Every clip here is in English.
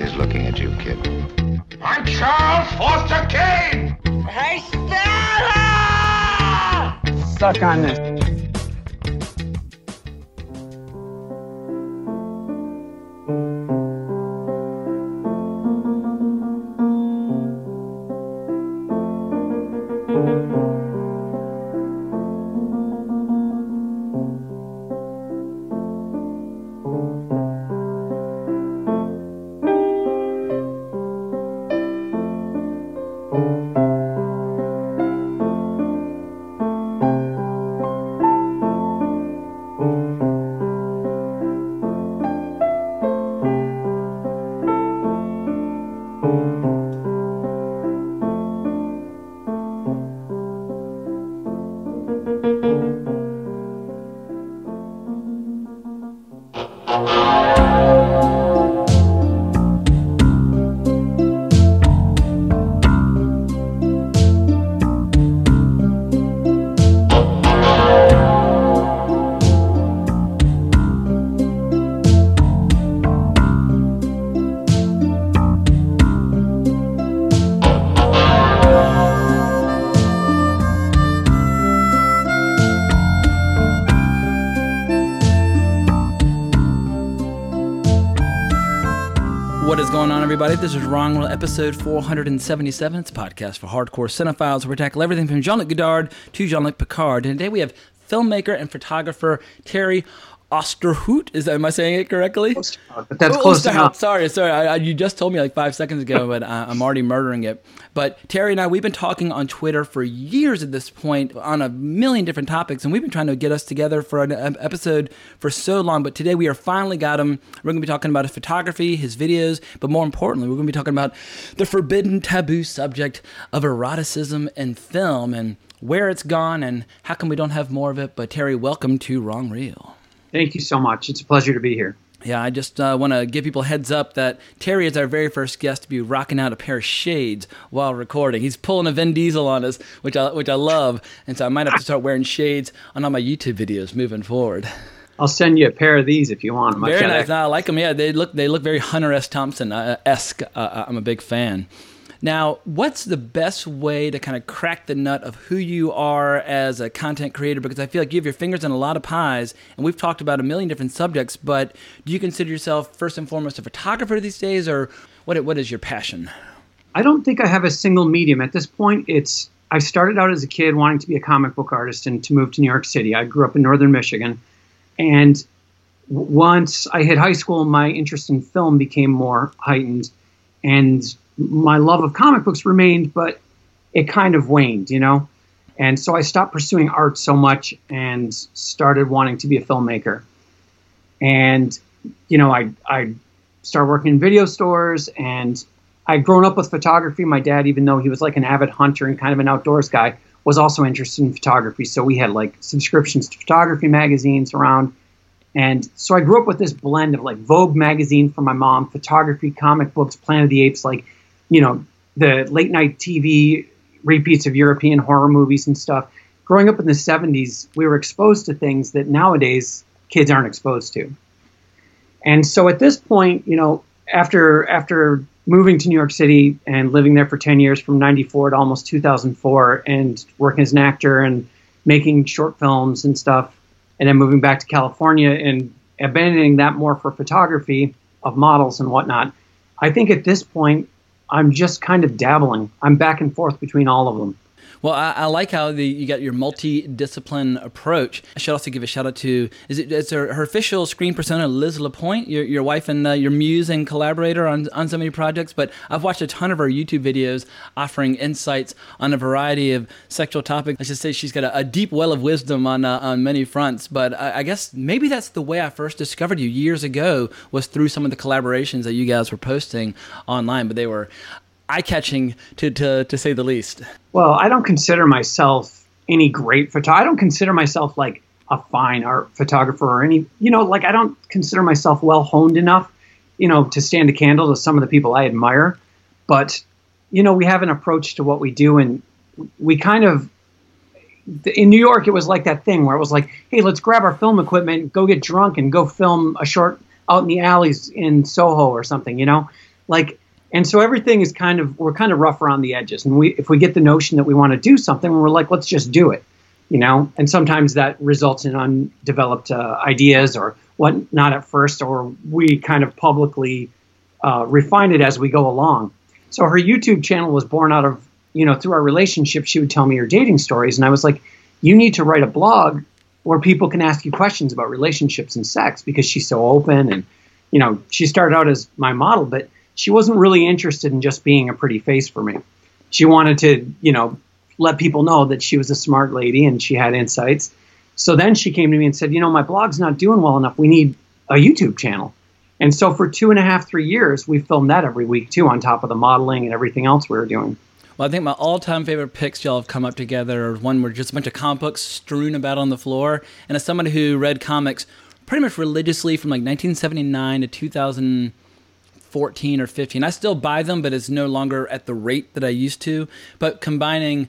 is looking at you, kid. I'm Charles Foster Kane! Hey, Stella! Suck on this. Wrong Reel, episode 477. It's a podcast for hardcore cinephiles where we tackle everything from Jean Luc Godard to Jean Luc Picard. And today we have filmmaker and photographer Terry Osterhout. Is that, am I saying it correctly? But that's Oh, close Osterhout. enough. Sorry, sorry. I, I, you just told me like five seconds ago, but I, I'm already murdering it. But Terry and I, we've been talking on Twitter for years at this point on a million different topics, and we've been trying to get us together for an episode for so long. But today we are finally got him. We're going to be talking about his photography, his videos, but more importantly, we're going to be talking about the forbidden, taboo subject of eroticism in film and where it's gone and how come we don't have more of it. But Terry, welcome to Wrong Reel. Thank you so much. It's a pleasure to be here. Yeah, I just uh, want to give people a heads up that Terry is our very first guest to be rocking out a pair of shades while recording. He's pulling a Vin Diesel on us, which I which I love, and so I might have to start wearing shades on all my YouTube videos moving forward. I'll send you a pair of these if you want them. Very nice. No, I like them. Yeah, they look they look very Hunter S. Thompson uh, esque. Uh, I'm a big fan. Now, what's the best way to kind of crack the nut of who you are as a content creator? Because I feel like you have your fingers in a lot of pies, and we've talked about a million different subjects. But do you consider yourself first and foremost a photographer these days, or what? What is your passion? I don't think I have a single medium at this point. It's I started out as a kid wanting to be a comic book artist and to move to New York City. I grew up in northern Michigan, and once I hit high school, my interest in film became more heightened, and my love of comic books remained, but it kind of waned, you know. And so I stopped pursuing art so much and started wanting to be a filmmaker. And you know, I I started working in video stores and I'd grown up with photography. My dad, even though he was like an avid hunter and kind of an outdoors guy, was also interested in photography. So we had like subscriptions to photography magazines around. And so I grew up with this blend of like Vogue magazine for my mom, photography, comic books, Planet of the Apes, like, you know, the late night TV repeats of European horror movies and stuff. Growing up in the 70s, we were exposed to things that nowadays kids aren't exposed to. And so at this point, you know, after after moving to New York City and living there for 10 years from 94 to almost 2004 and working as an actor and making short films and stuff and then moving back to California and abandoning that more for photography of models and whatnot. I think at this point I'm just kind of dabbling. I'm back and forth between all of them. Well, I, I like how the, you got your multi-discipline approach. I should also give a shout out to is it it's her, her official screen persona, Liz Lapointe, your, your wife and uh, your muse and collaborator on on so many projects. But I've watched a ton of her YouTube videos offering insights on a variety of sexual topics. I should say she's got a, a deep well of wisdom on uh, on many fronts. But I, I guess maybe that's the way I first discovered you years ago was through some of the collaborations that you guys were posting online. But they were eye-catching to, to to say the least. Well, I don't consider myself any great photo. I don't consider myself like a fine art photographer or any, you know, like I don't consider myself well honed enough, you know, to stand a candle to some of the people I admire. But, you know, we have an approach to what we do and we kind of, in New York, it was like that thing where it was like, hey, let's grab our film equipment, go get drunk and go film a short out in the alleys in Soho or something, you know, like. And so everything is kind of we're kind of rough around the edges, and we if we get the notion that we want to do something, we're like, let's just do it, you know. And sometimes that results in undeveloped uh, ideas or what not at first, or we kind of publicly uh, refine it as we go along. So her YouTube channel was born out of you know through our relationship. She would tell me her dating stories, and I was like, you need to write a blog where people can ask you questions about relationships and sex because she's so open and you know she started out as my model but she wasn't really interested in just being a pretty face for me. She wanted to you know let people know that she was a smart lady and she had insights. So then she came to me and said you know my blog's not doing well enough. We need a youtube channel. And so for two and a half three years we filmed that every week too on top of the modeling and everything else we were doing. Well, I think my all-time favorite pics y'all have come up together are one where just a bunch of comic books strewn about on the floor. And as somebody who read comics pretty much religiously from like 1979 to 2014 or 15, I still buy them, but it's no longer at the rate that I used to. But combining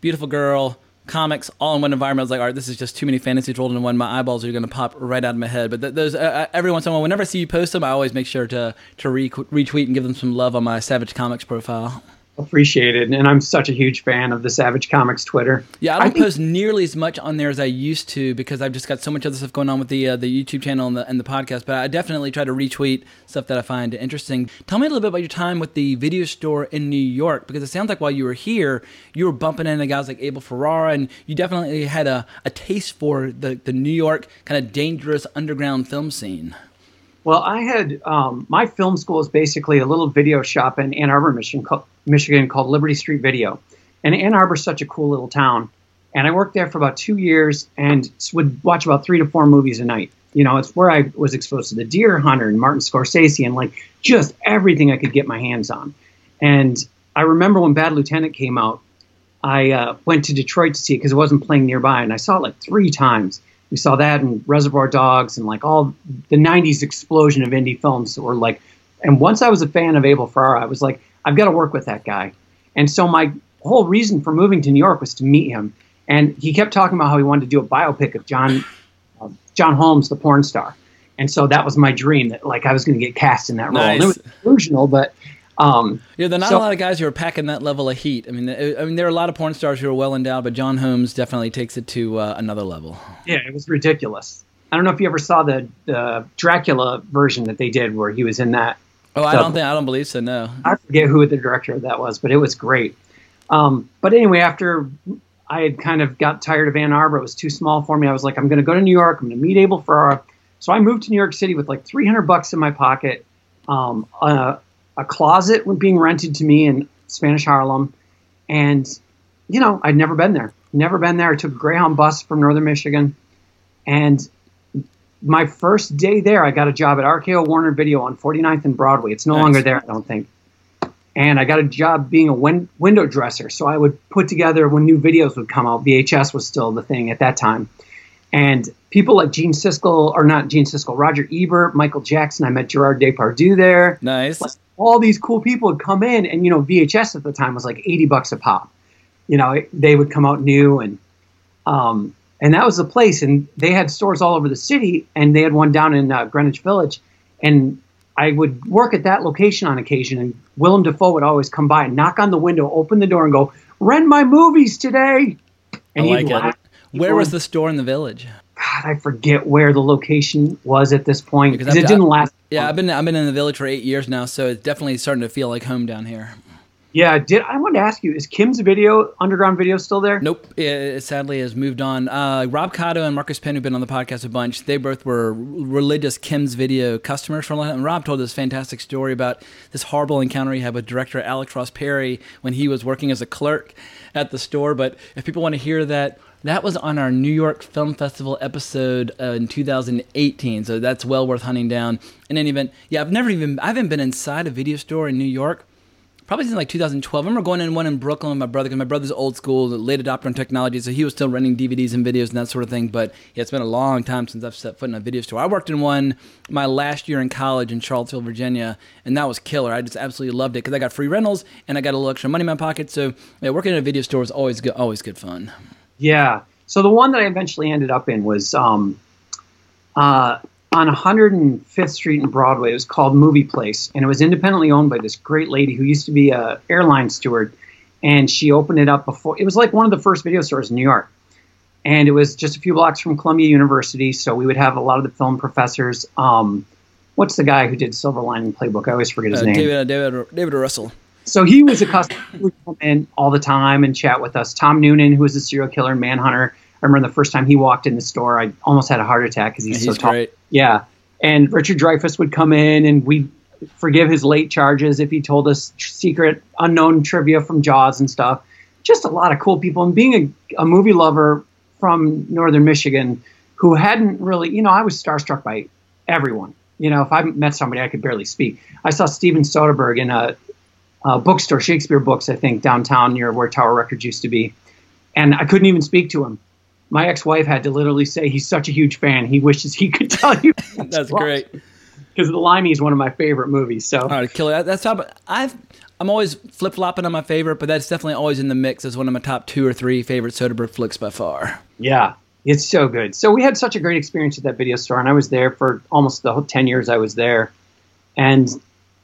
Beautiful Girl, comics all in one environment. I was like, all right, this is just too many fantasies rolled into one. My eyeballs are going to pop right out of my head. But th- those uh, uh, every once in a while, whenever I see you post them, I always make sure to to re- retweet and give them some love on my Savage Comics profile appreciated and i'm such a huge fan of the savage comics twitter. Yeah i don't I think- post nearly as much on there as i used to because i've just got so much other stuff going on with the uh, the youtube channel and the, and the podcast but i definitely try to retweet stuff that i find interesting. Tell me a little bit about your time with the video store in new york because it sounds like while you were here you were bumping into guys like abel ferrara and you definitely had a, a taste for the, the new york kind of dangerous underground film scene well, I had um, my film school is basically a little video shop in Ann Arbor, Michigan, called, Liberty Street Video. And Ann Arbor is such a cool little town. And I worked there for about two years and would watch about three to four movies a night. You know, it's where I was exposed to the Deer Hunter and Martin Scorsese and like just everything I could get my hands on. And I remember when Bad Lieutenant came out, I uh, went to Detroit to see it because it wasn't playing nearby, and I saw it like three times we saw that in Reservoir Dogs and like all the 90s explosion of indie films that were like and once I was a fan of Abel Ferrara, I was like, I've got to work with that guy. And so my whole reason for moving to New York was to meet him. And he kept talking about how he wanted to do a biopic of John uh, John Holmes, the porn star. And so that was my dream that like I was going to get cast in that role. Nice. And it was delusional, but um, yeah, there are not so, a lot of guys who are packing that level of heat. I mean, I mean, there are a lot of porn stars who are well endowed, but John Holmes definitely takes it to uh, another level. Yeah, it was ridiculous. I don't know if you ever saw the, the Dracula version that they did, where he was in that. Oh, I don't think I don't believe so. No, I forget who the director of that was, but it was great. Um, but anyway, after I had kind of got tired of Ann Arbor, it was too small for me. I was like, I'm going to go to New York. I'm going to meet Abel Ferrara. So I moved to New York City with like 300 bucks in my pocket, um, uh, a closet being rented to me in Spanish Harlem, and you know I'd never been there. Never been there. I took a Greyhound bus from Northern Michigan, and my first day there, I got a job at RKO Warner Video on 49th and Broadway. It's no nice. longer there, I don't think. And I got a job being a win- window dresser. So I would put together when new videos would come out. VHS was still the thing at that time. And people like Gene Siskel, or not Gene Siskel, Roger Ebert, Michael Jackson. I met Gerard Depardieu there. Nice all these cool people would come in, and you know, VHS at the time was like eighty bucks a pop. You know, they would come out new, and um, and that was the place. And they had stores all over the city, and they had one down in uh, Greenwich Village, and I would work at that location on occasion, and Willem Dafoe would always come by and knock on the window, open the door, and go, "Rent my movies today." And I like it. Where was the store in the village? God, I forget where the location was at this point because it didn't last. Yeah, I've been I've been in the village for eight years now, so it's definitely starting to feel like home down here. Yeah, did I wanted to ask you, is Kim's video underground video still there? Nope, it, sadly has moved on. Uh, Rob Cotto and Marcus Penn, who've been on the podcast a bunch, they both were religious Kim's video customers for a long time. And Rob told this fantastic story about this horrible encounter he had with director Alex Ross Perry when he was working as a clerk at the store. But if people want to hear that that was on our New York Film Festival episode uh, in 2018, so that's well worth hunting down. In any event, yeah, I've never even I haven't been inside a video store in New York probably since like 2012. I remember going in one in Brooklyn with my brother because my brother's old school, late adopter on technology, so he was still renting DVDs and videos and that sort of thing. But yeah, it's been a long time since I've set foot in a video store. I worked in one my last year in college in Charlottesville, Virginia, and that was killer. I just absolutely loved it because I got free rentals and I got a little extra money in my pocket. So yeah, working in a video store is always good, always good fun. Yeah. So the one that I eventually ended up in was um, uh, on 105th Street and Broadway. It was called Movie Place, and it was independently owned by this great lady who used to be a airline steward, and she opened it up before. It was like one of the first video stores in New York, and it was just a few blocks from Columbia University. So we would have a lot of the film professors. Um, what's the guy who did Silver Lining Playbook? I always forget his Uh, name. David, David, David Russell. So he was a customer come in all the time and chat with us. Tom Noonan, who was a serial killer and manhunter. I remember the first time he walked in the store, I almost had a heart attack because he's, He's so tall. great. Yeah. And Richard Dreyfuss would come in and we'd forgive his late charges if he told us secret, unknown trivia from Jaws and stuff. Just a lot of cool people. And being a, a movie lover from northern Michigan who hadn't really, you know, I was starstruck by everyone. You know, if I met somebody, I could barely speak. I saw Steven Soderbergh in a, a bookstore, Shakespeare Books, I think, downtown near where Tower Records used to be. And I couldn't even speak to him. My ex-wife had to literally say he's such a huge fan. He wishes he could tell you. That's great. Because The Limey is one of my favorite movies. So All right, killer. That- That's top. I've I'm always flip flopping on my favorite, but that's definitely always in the mix as one of my top two or three favorite Soderbergh flicks by far. yeah, it's so good. So we had such a great experience at that video store, and I was there for almost the whole ten years I was there, and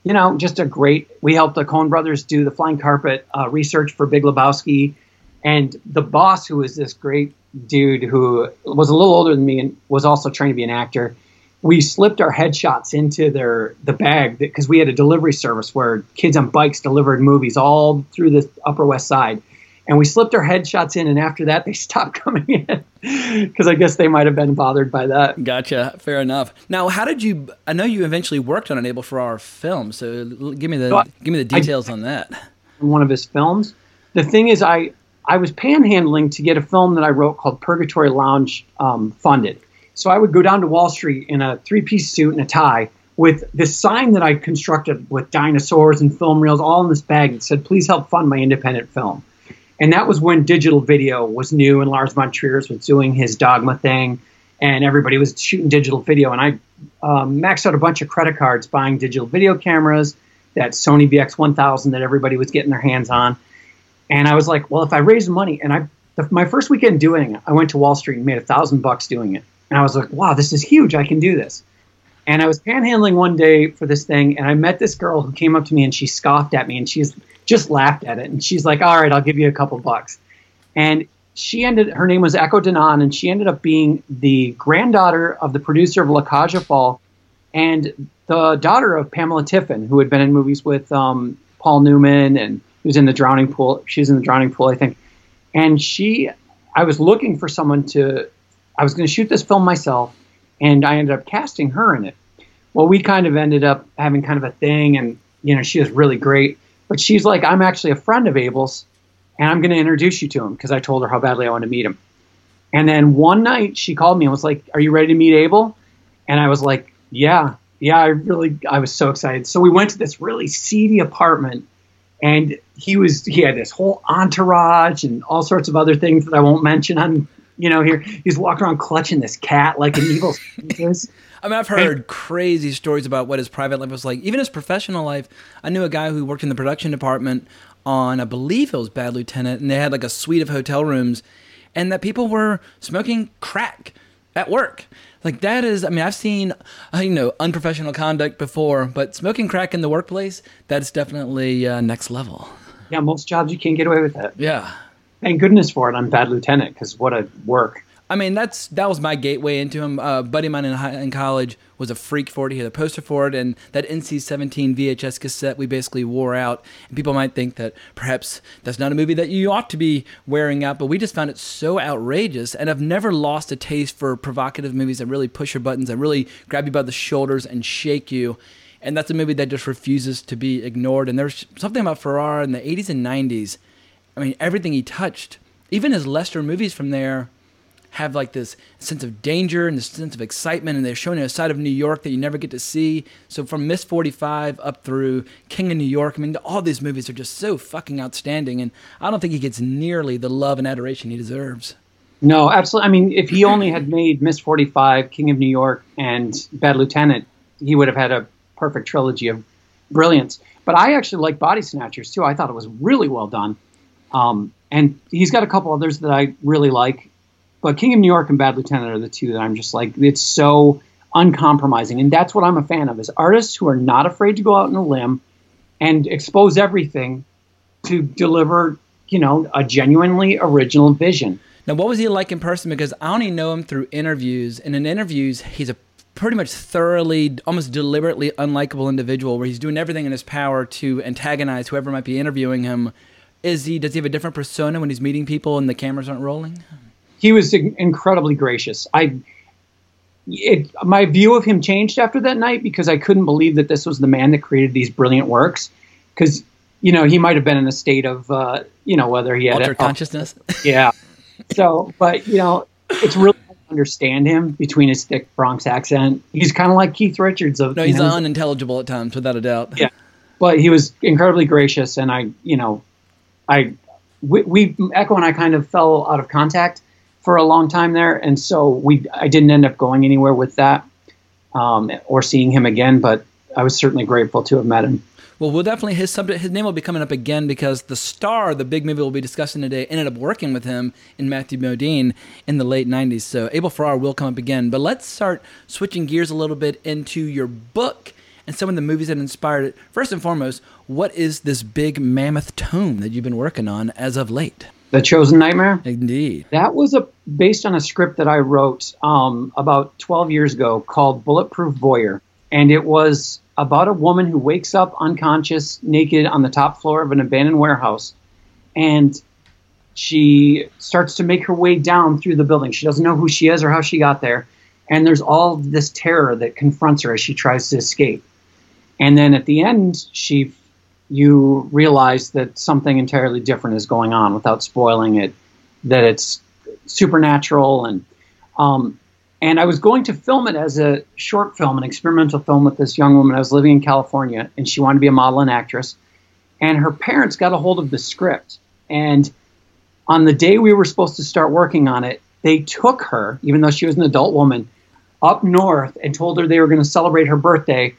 you know, just a great. We helped the Coen Brothers do the flying carpet uh, research for Big Lebowski, and the boss, who was this great dude who was a little older than me and was also trying to be an actor. We slipped our headshots into their the bag because we had a delivery service where kids on bikes delivered movies all through the Upper West Side, and we slipped our headshots in. And after that, they stopped coming in because I guess they might have been bothered by that. Gotcha. Fair enough. Now, how did you? I know you eventually worked on an Abel Ferrara film, so give me the Well, give me the I- details on that. one of his films. The thing is, I I was panhandling to get a film that I wrote called Purgatory Lounge um, funded. So I would go down to Wall Street in a three-piece suit and a tie with this sign that I constructed with dinosaurs and film reels all in this bag that said, "Please help fund my independent film." And that was when digital video was new, and Lars von Trier was doing his Dogma thing, and everybody was shooting digital video. And I um, maxed out a bunch of credit cards buying digital video cameras, that Sony VX1000 that everybody was getting their hands on. And I was like, well, if I raise money, and I, the, my first weekend doing it, I went to Wall Street and made a thousand bucks doing it. And I was like, wow, this is huge. I can do this. And I was panhandling one day for this thing, and I met this girl who came up to me and she scoffed at me and she's just laughed at it. And she's like, all right, I'll give you a couple bucks. And she ended, her name was Echo Danon, and she ended up being the granddaughter of the producer of La aux Folles and the daughter of Pamela Tiffin, who had been in movies with um, Paul Newman and who's in the Drowning Pool. She's in the Drowning Pool, I think. And she, I was looking for someone to, I was going to shoot this film myself, and I ended up casting her in it. Well, we kind of ended up having kind of a thing, and you know, she was really great. But she's like, I'm actually a friend of Abel's, and I'm going to introduce you to him because I told her how badly I want to meet him. And then one night she called me and was like, "Are you ready to meet Abel?" And I was like, "Yeah, yeah." I really, I was so excited. So we went to this really seedy apartment, and he was he had this whole entourage and all sorts of other things that I won't mention on you know here. He's walking around clutching this cat like an evil. genius. I mean, I've heard crazy stories about what his private life was like. Even his professional life. I knew a guy who worked in the production department on, I believe it was Bad Lieutenant, and they had like a suite of hotel rooms, and that people were smoking crack at work. Like that is, I mean, I've seen, uh, you know, unprofessional conduct before, but smoking crack in the workplace, that's definitely uh, next level. yeah, most jobs you can't get away with that. Yeah. Thank goodness for it. I'm bad lieutenant because what a work. I mean, that's that was my gateway into him. Uh, buddy of mine in, high, in college was a freak for it. He had a poster for it, and that NC-17 VHS cassette we basically wore out. And people might think that perhaps that's not a movie that you ought to be wearing out, but we just found it so outrageous. And I've never lost a taste for provocative movies that really push your buttons, that really grab you by the shoulders and shake you. And that's a movie that just refuses to be ignored. And there's something about Ferrara in the 80s and 90s. I mean, everything he touched, even his Lester movies from there, have like this sense of danger and this sense of excitement, and they're showing you a side of New York that you never get to see. So from Miss 45 up through King of New York, I mean, all these movies are just so fucking outstanding, and I don't think he gets nearly the love and adoration he deserves. No, absolutely. I mean, if he only had made Miss 45, King of New York, and Bad Lieutenant, he would have had a perfect trilogy of brilliance. But I actually like Body Snatchers too. I thought it was really well done. Um, and he's got a couple others that I really like. But King of New York and Bad Lieutenant are the two that I'm just like, it's so uncompromising. And that's what I'm a fan of is artists who are not afraid to go out on a limb and expose everything to deliver, you know, a genuinely original vision. Now, what was he like in person? Because I only know him through interviews, and in interviews, he's a pretty much thoroughly, almost deliberately unlikable individual where he's doing everything in his power to antagonize whoever might be interviewing him. Is he? Does he have a different persona when he's meeting people and the cameras aren't rolling? He was incredibly gracious. I, it, my view of him changed after that night because I couldn't believe that this was the man that created these brilliant works. Because you know he might have been in a state of uh, you know whether he had altered consciousness. Yeah. So, but you know, it's really hard to understand him between his thick Bronx accent. He's kind of like Keith Richards of. No, he's you know, unintelligible at times, without a doubt. Yeah, but he was incredibly gracious, and I, you know, I, we, we Echo and I kind of fell out of contact for a long time there, and so we, I didn't end up going anywhere with that, um, or seeing him again. But I was certainly grateful to have met him. Well, we'll definitely his subject his name will be coming up again because the star, the big movie we'll be discussing today, ended up working with him in Matthew Modine in the late '90s. So Abel Ferrara will come up again. But let's start switching gears a little bit into your book and some of the movies that inspired it. First and foremost, what is this big mammoth tome that you've been working on as of late? The Chosen Nightmare. Indeed. That was a based on a script that I wrote um, about 12 years ago called Bulletproof Voyeur, and it was about a woman who wakes up unconscious, naked on the top floor of an abandoned warehouse. And she starts to make her way down through the building. She doesn't know who she is or how she got there. And there's all this terror that confronts her as she tries to escape. And then at the end, she you realize that something entirely different is going on without spoiling it, that it's supernatural and um, and I was going to film it as a short film, an experimental film with this young woman. I was living in California, and she wanted to be a model and actress. And her parents got a hold of the script. And on the day we were supposed to start working on it, they took her, even though she was an adult woman, up north and told her they were going to celebrate her birthday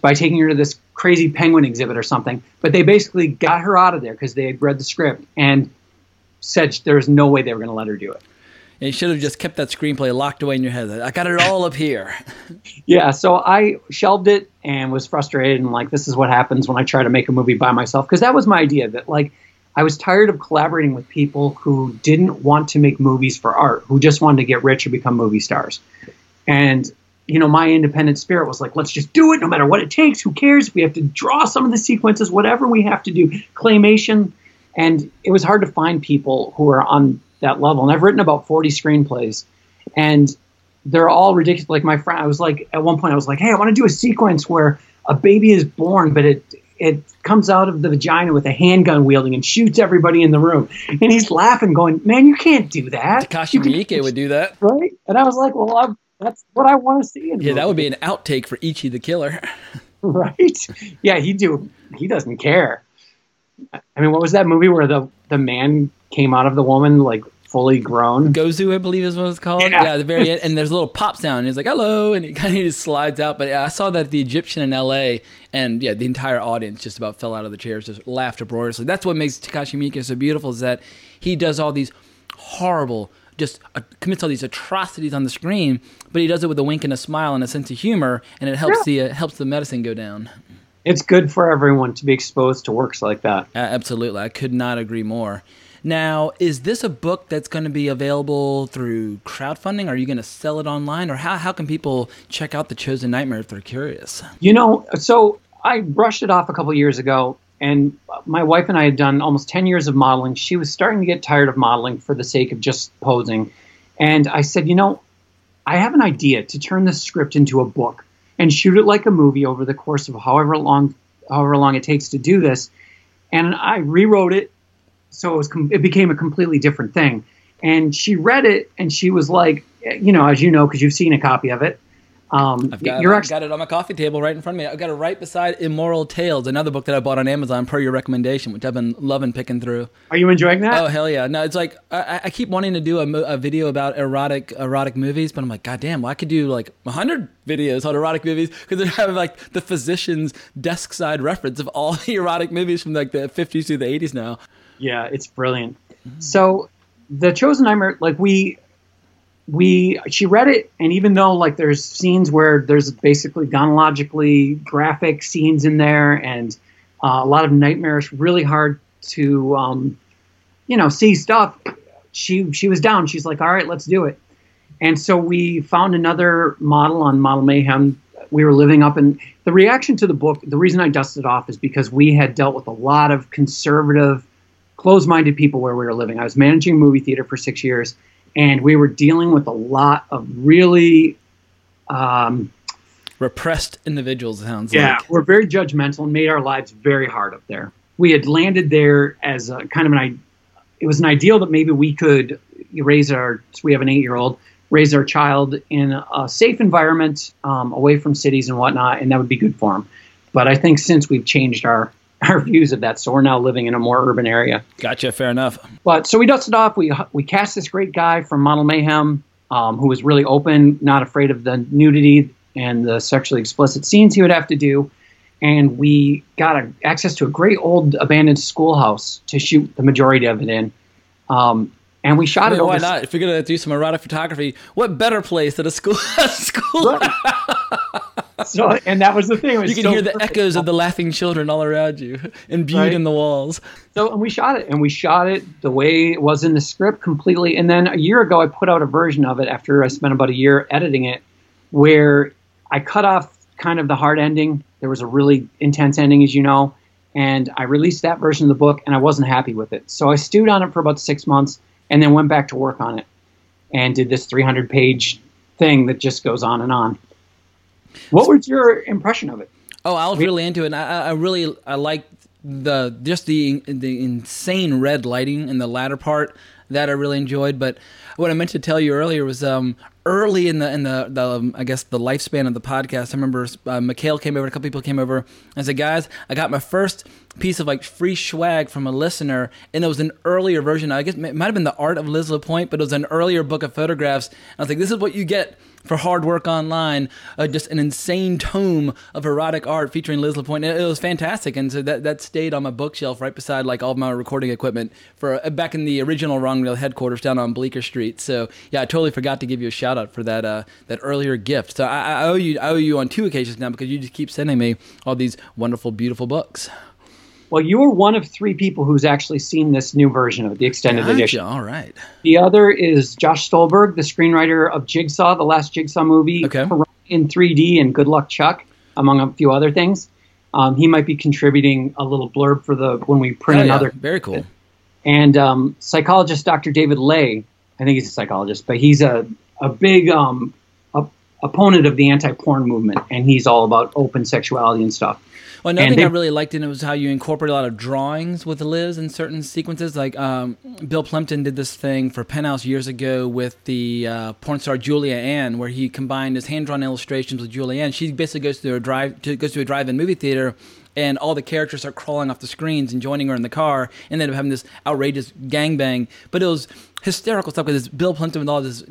by taking her to this crazy penguin exhibit or something. But they basically got her out of there because they had read the script and said there was no way they were going to let her do it. And you should have just kept that screenplay locked away in your head. I got it all up here. yeah, so I shelved it and was frustrated and like, this is what happens when I try to make a movie by myself. Because that was my idea that like I was tired of collaborating with people who didn't want to make movies for art, who just wanted to get rich or become movie stars. And you know, my independent spirit was like, let's just do it no matter what it takes. Who cares? We have to draw some of the sequences, whatever we have to do, claymation. And it was hard to find people who are on that level. And I've written about 40 screenplays, and they're all ridiculous. Like my friend, I was like, at one point, I was like, hey, I want to do a sequence where a baby is born, but it it comes out of the vagina with a handgun wielding and shoots everybody in the room. And he's laughing, going, "Man, you can't do that." Takashi Miike would do that, right? And I was like, "Well, I'm, that's what I want to see." yeah, movie. that would be an outtake for Ichi the Killer, right? Yeah, he do. He doesn't care. I mean, what was that movie where the the man came out of the woman like fully grown? Gozu, I believe is what it's called. Yeah, yeah the very end, and there's a little pop sound. And he's like, "Hello," and he kind of just slides out. But yeah, I saw that the Egyptian in L.A. and yeah, the entire audience just about fell out of the chairs, just laughed uproariously. That's what makes Takashi Miike so beautiful is that he does all these horrible just uh, commits all these atrocities on the screen, but he does it with a wink and a smile and a sense of humor, and it helps yeah. the uh, helps the medicine go down it's good for everyone to be exposed to works like that. Uh, absolutely. I could not agree more. Now, is this a book that's going to be available through crowdfunding? Are you going to sell it online? Or how, how can people check out The Chosen Nightmare if they're curious? You know, so I brushed it off a couple years ago, and my wife and I had done almost 10 years of modeling. She was starting to get tired of modeling for the sake of just posing. And I said, you know, I have an idea to turn this script into a book and shoot it like a movie over the course of however long however long it takes to do this. And I rewrote it so it was it became a completely different thing. And she read it and she was like, you know, as you know, because you've seen a copy of it, um, I've got, I've got it on my coffee table right in front of me. I've got it right beside Immoral Tales, another book that I bought on Amazon per your recommendation, which I've been loving picking through. Are you enjoying that? Oh hell yeah! No, it's like I, I keep wanting to do a, a, video about erotic erotic movies, but I'm like, God damn, well, I could do like hundred videos on erotic movies because they have like the physician's desk side reference of all the erotic movies from like the 50s to the 80s now. Yeah, it's brilliant. Mm-hmm. So, the Chosen Nightmare, like we we she read it, and even though like there's scenes where there's basically gynecologically graphic scenes in there, and uh, a lot of nightmarish, really hard to um, you know see stuff. She she was down. She's like, all right, let's do it. And so we found another model on Model Mayhem. We were living up, and the reaction to the book. The reason I dusted off is because we had dealt with a lot of conservative, closed-minded people where we were living. I was managing a movie theater for six years, and we were dealing with a lot of really um, Repressed individuals sounds yeah, like. we're very judgmental and made our lives very hard up there. We had landed there as a kind of an it was an ideal that maybe we could raise our we have an eight year old raise our child in a safe environment um, away from cities and whatnot, and that would be good for him. But I think since we've changed our our views of that, so we're now living in a more urban area. Gotcha. Fair enough. But so we dusted off. We we cast this great guy from Model Mayhem, um, who was really open, not afraid of the nudity and the sexually explicit scenes he would have to do. And we got a, access to a great old abandoned schoolhouse to shoot the majority of it in. Um, and we shot I mean, it why not? If you're gonna do some erotic photography, what better place than a school? a school. So, and that was the thing. Was You can so hear the perfect. echoes of the laughing children all around you, imbued Right. in the walls. So, and we shot it, and we shot it the way it was in the script completely. And then a year ago, I put out a version of it after I spent about a year editing it, where I cut off kind of the hard ending. There was a really intense ending, as you know, and I released that version of the book, and I wasn't happy with it. So I stewed on it for about six months, and then went back to work on it, and did this 300 page thing that just goes on and on. What was your impression of it? Oh, I was really into it. I I really I liked the just the the insane red lighting in the latter part that I really enjoyed. But what I meant to tell you earlier was um, early in the in the, the um, I guess the lifespan of the podcast. I remember uh, Mikhail came over, a couple people came over. and said, guys, I got my first piece of like free swag from a listener, and it was an earlier version. I guess it might have been the Art of Liz LaPointe, but it was an earlier book of photographs. And I was like, this is what you get for hard work online, uh, just an insane tome of erotic art featuring Liz LaPointe. It, it was fantastic, and so that that stayed on my bookshelf right beside like all my recording equipment for uh, back in the original Wrong Reel headquarters down on Bleecker Street. So yeah, I totally forgot to give you a shout out for that uh, that earlier gift. So I, I owe you I owe you on two occasions now because you just keep sending me all these wonderful, beautiful books. Well, you were one of three people who's actually seen this new version of it, the extended Gotcha. edition. All right. The other is Josh Stolberg, the screenwriter of Jigsaw, the last Jigsaw movie, Okay. in 3D, and Good Luck Chuck, among a few other things. Um, he might be contributing a little blurb for the when we print yeah. another. Very cool. And um, psychologist Dr. David Ley, I think he's a psychologist, but he's a a big um, opponent of the anti-porn movement, and he's all about open sexuality and stuff. Well, another And thing I really liked in it was how you incorporate a lot of drawings with Liz in certain sequences. Like um, Bill Plympton did this thing for Penthouse years ago with the uh, porn star Julia Ann, where he combined his hand drawn illustrations with Julia Ann. She basically goes to a drive to, goes to a drive-in movie theater. And all the characters are crawling off the screens and joining her in the car, and then having this outrageous gangbang. But it was hysterical stuff because it's Bill Plympton with all this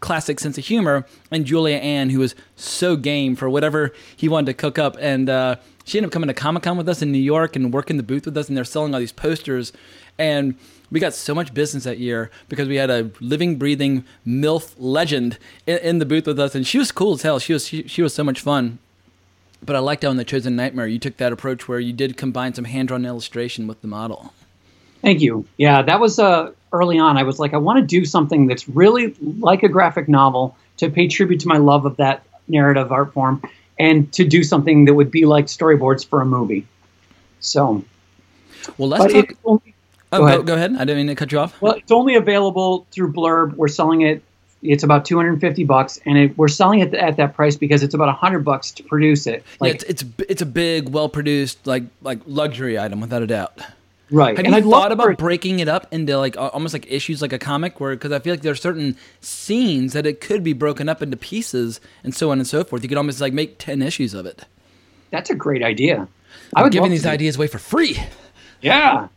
classic sense of humor, and Julia Ann, who was so game for whatever he wanted to cook up. And uh, she ended up coming to Comic Con with us in New York and working the booth with us, and they're selling all these posters. And we got so much business that year because we had a living, breathing MILF legend in, in the booth with us, and she was cool as hell. She was she, she was so much fun. But I liked how in the Chosen Nightmare you took that approach where you did combine some hand drawn illustration with the model. Thank you. Yeah, that was uh, early on. I was like, I want to do something that's really like a graphic novel to pay tribute to my love of that narrative art form, and to do something that would be like storyboards for a movie. So, Well, let's talk. only, oh, go go, ahead. go ahead. I didn't mean to cut you off. well, it's only available through Blurb. We're selling it. It's about 250 bucks, and it, we're selling it at that price because it's about 100 bucks to produce it. Yeah, Like, it's, it's it's a big, well produced, like like luxury item without a doubt. Right. Have and you I'd thought about it- breaking it up into like almost like issues like a comic, where because I feel like there are certain scenes that it could be broken up into pieces and so on and so forth. You could almost like make ten issues of it. That's a great idea. I I'm would giving these ideas away for free, Yeah.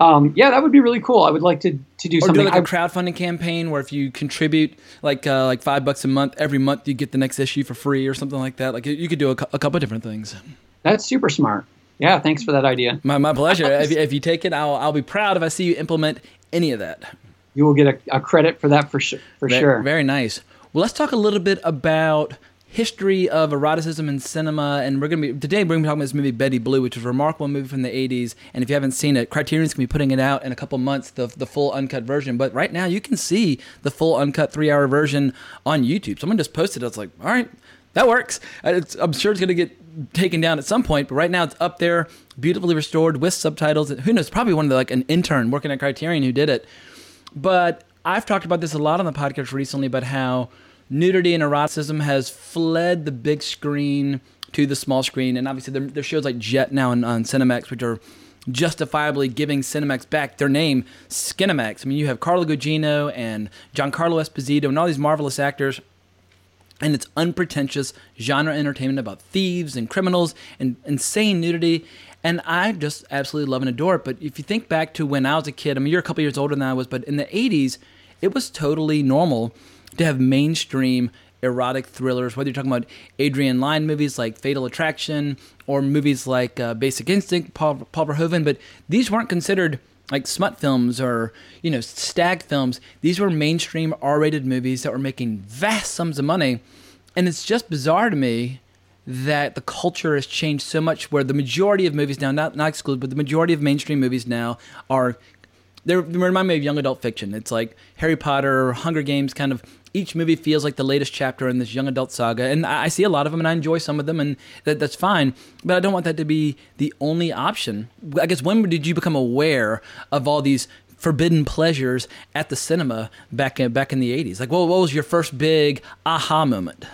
Um, yeah, that would be really cool. I would like to, to do or do something. like a I- crowdfunding campaign where if you contribute like uh, like five bucks a month, every month you get the next issue for free or something like that. Like you- could do a, a couple different things. That's super smart. Yeah, thanks for that idea. My, my pleasure. if, you- if you take it, I'll I'll be proud if I see you implement any of that. you will get a, a credit for that for sure. For Ve- sure. Very nice. Well, let's talk a little bit about history of eroticism in cinema, and we're gonna be today. We're gonna be talking about this movie Betty Blue, which is a remarkable movie from the '80s. And if you haven't seen it, Criterion's gonna be putting it out in a couple months, the the full uncut version. But right now, you can see the full uncut three-hour version on YouTube. Someone just posted. it. I was like, all right. That works. Uh, It's, I'm sure it's going to get taken down at some point, but right now it's up there, beautifully restored with subtitles. Who knows? Probably one of the, like an intern working at Criterion who did it. But I've talked about this a lot on the podcast recently about how nudity and eroticism has fled the big screen to the small screen. And obviously, there, there's shows like Jett now on, on Cinemax, which are justifiably giving Cinemax back their name, Skinemax. I mean, you have Carla Gugino and Giancarlo Esposito and all these marvelous actors. And it's unpretentious genre entertainment about thieves and criminals and insane nudity. And I just absolutely love and adore it. But if you think back to when I was a kid, I mean, you're a couple years older than I was, but in the 80s, it was totally normal to have mainstream erotic thrillers, whether you're talking about Adrian Lyne movies like Fatal Attraction or movies like uh, Basic Instinct, Paul, Paul Verhoeven, but these weren't considered like smut films or you know stag films. These were mainstream R-rated movies that were making vast sums of money, and it's just bizarre to me that the culture has changed so much. Where the majority of movies now, not not excluded, but the majority of mainstream movies now are they remind me of young adult fiction. It's like Harry Potter, Hunger Games, kind of. Each movie feels like the latest chapter in this young adult saga, and I see a lot of them, and I enjoy some of them, and that, that's fine. But I don't want that to be the only option. I guess when did you become aware of all these forbidden pleasures at the cinema back in, back in the '80s? Like, what, what was your first big aha moment?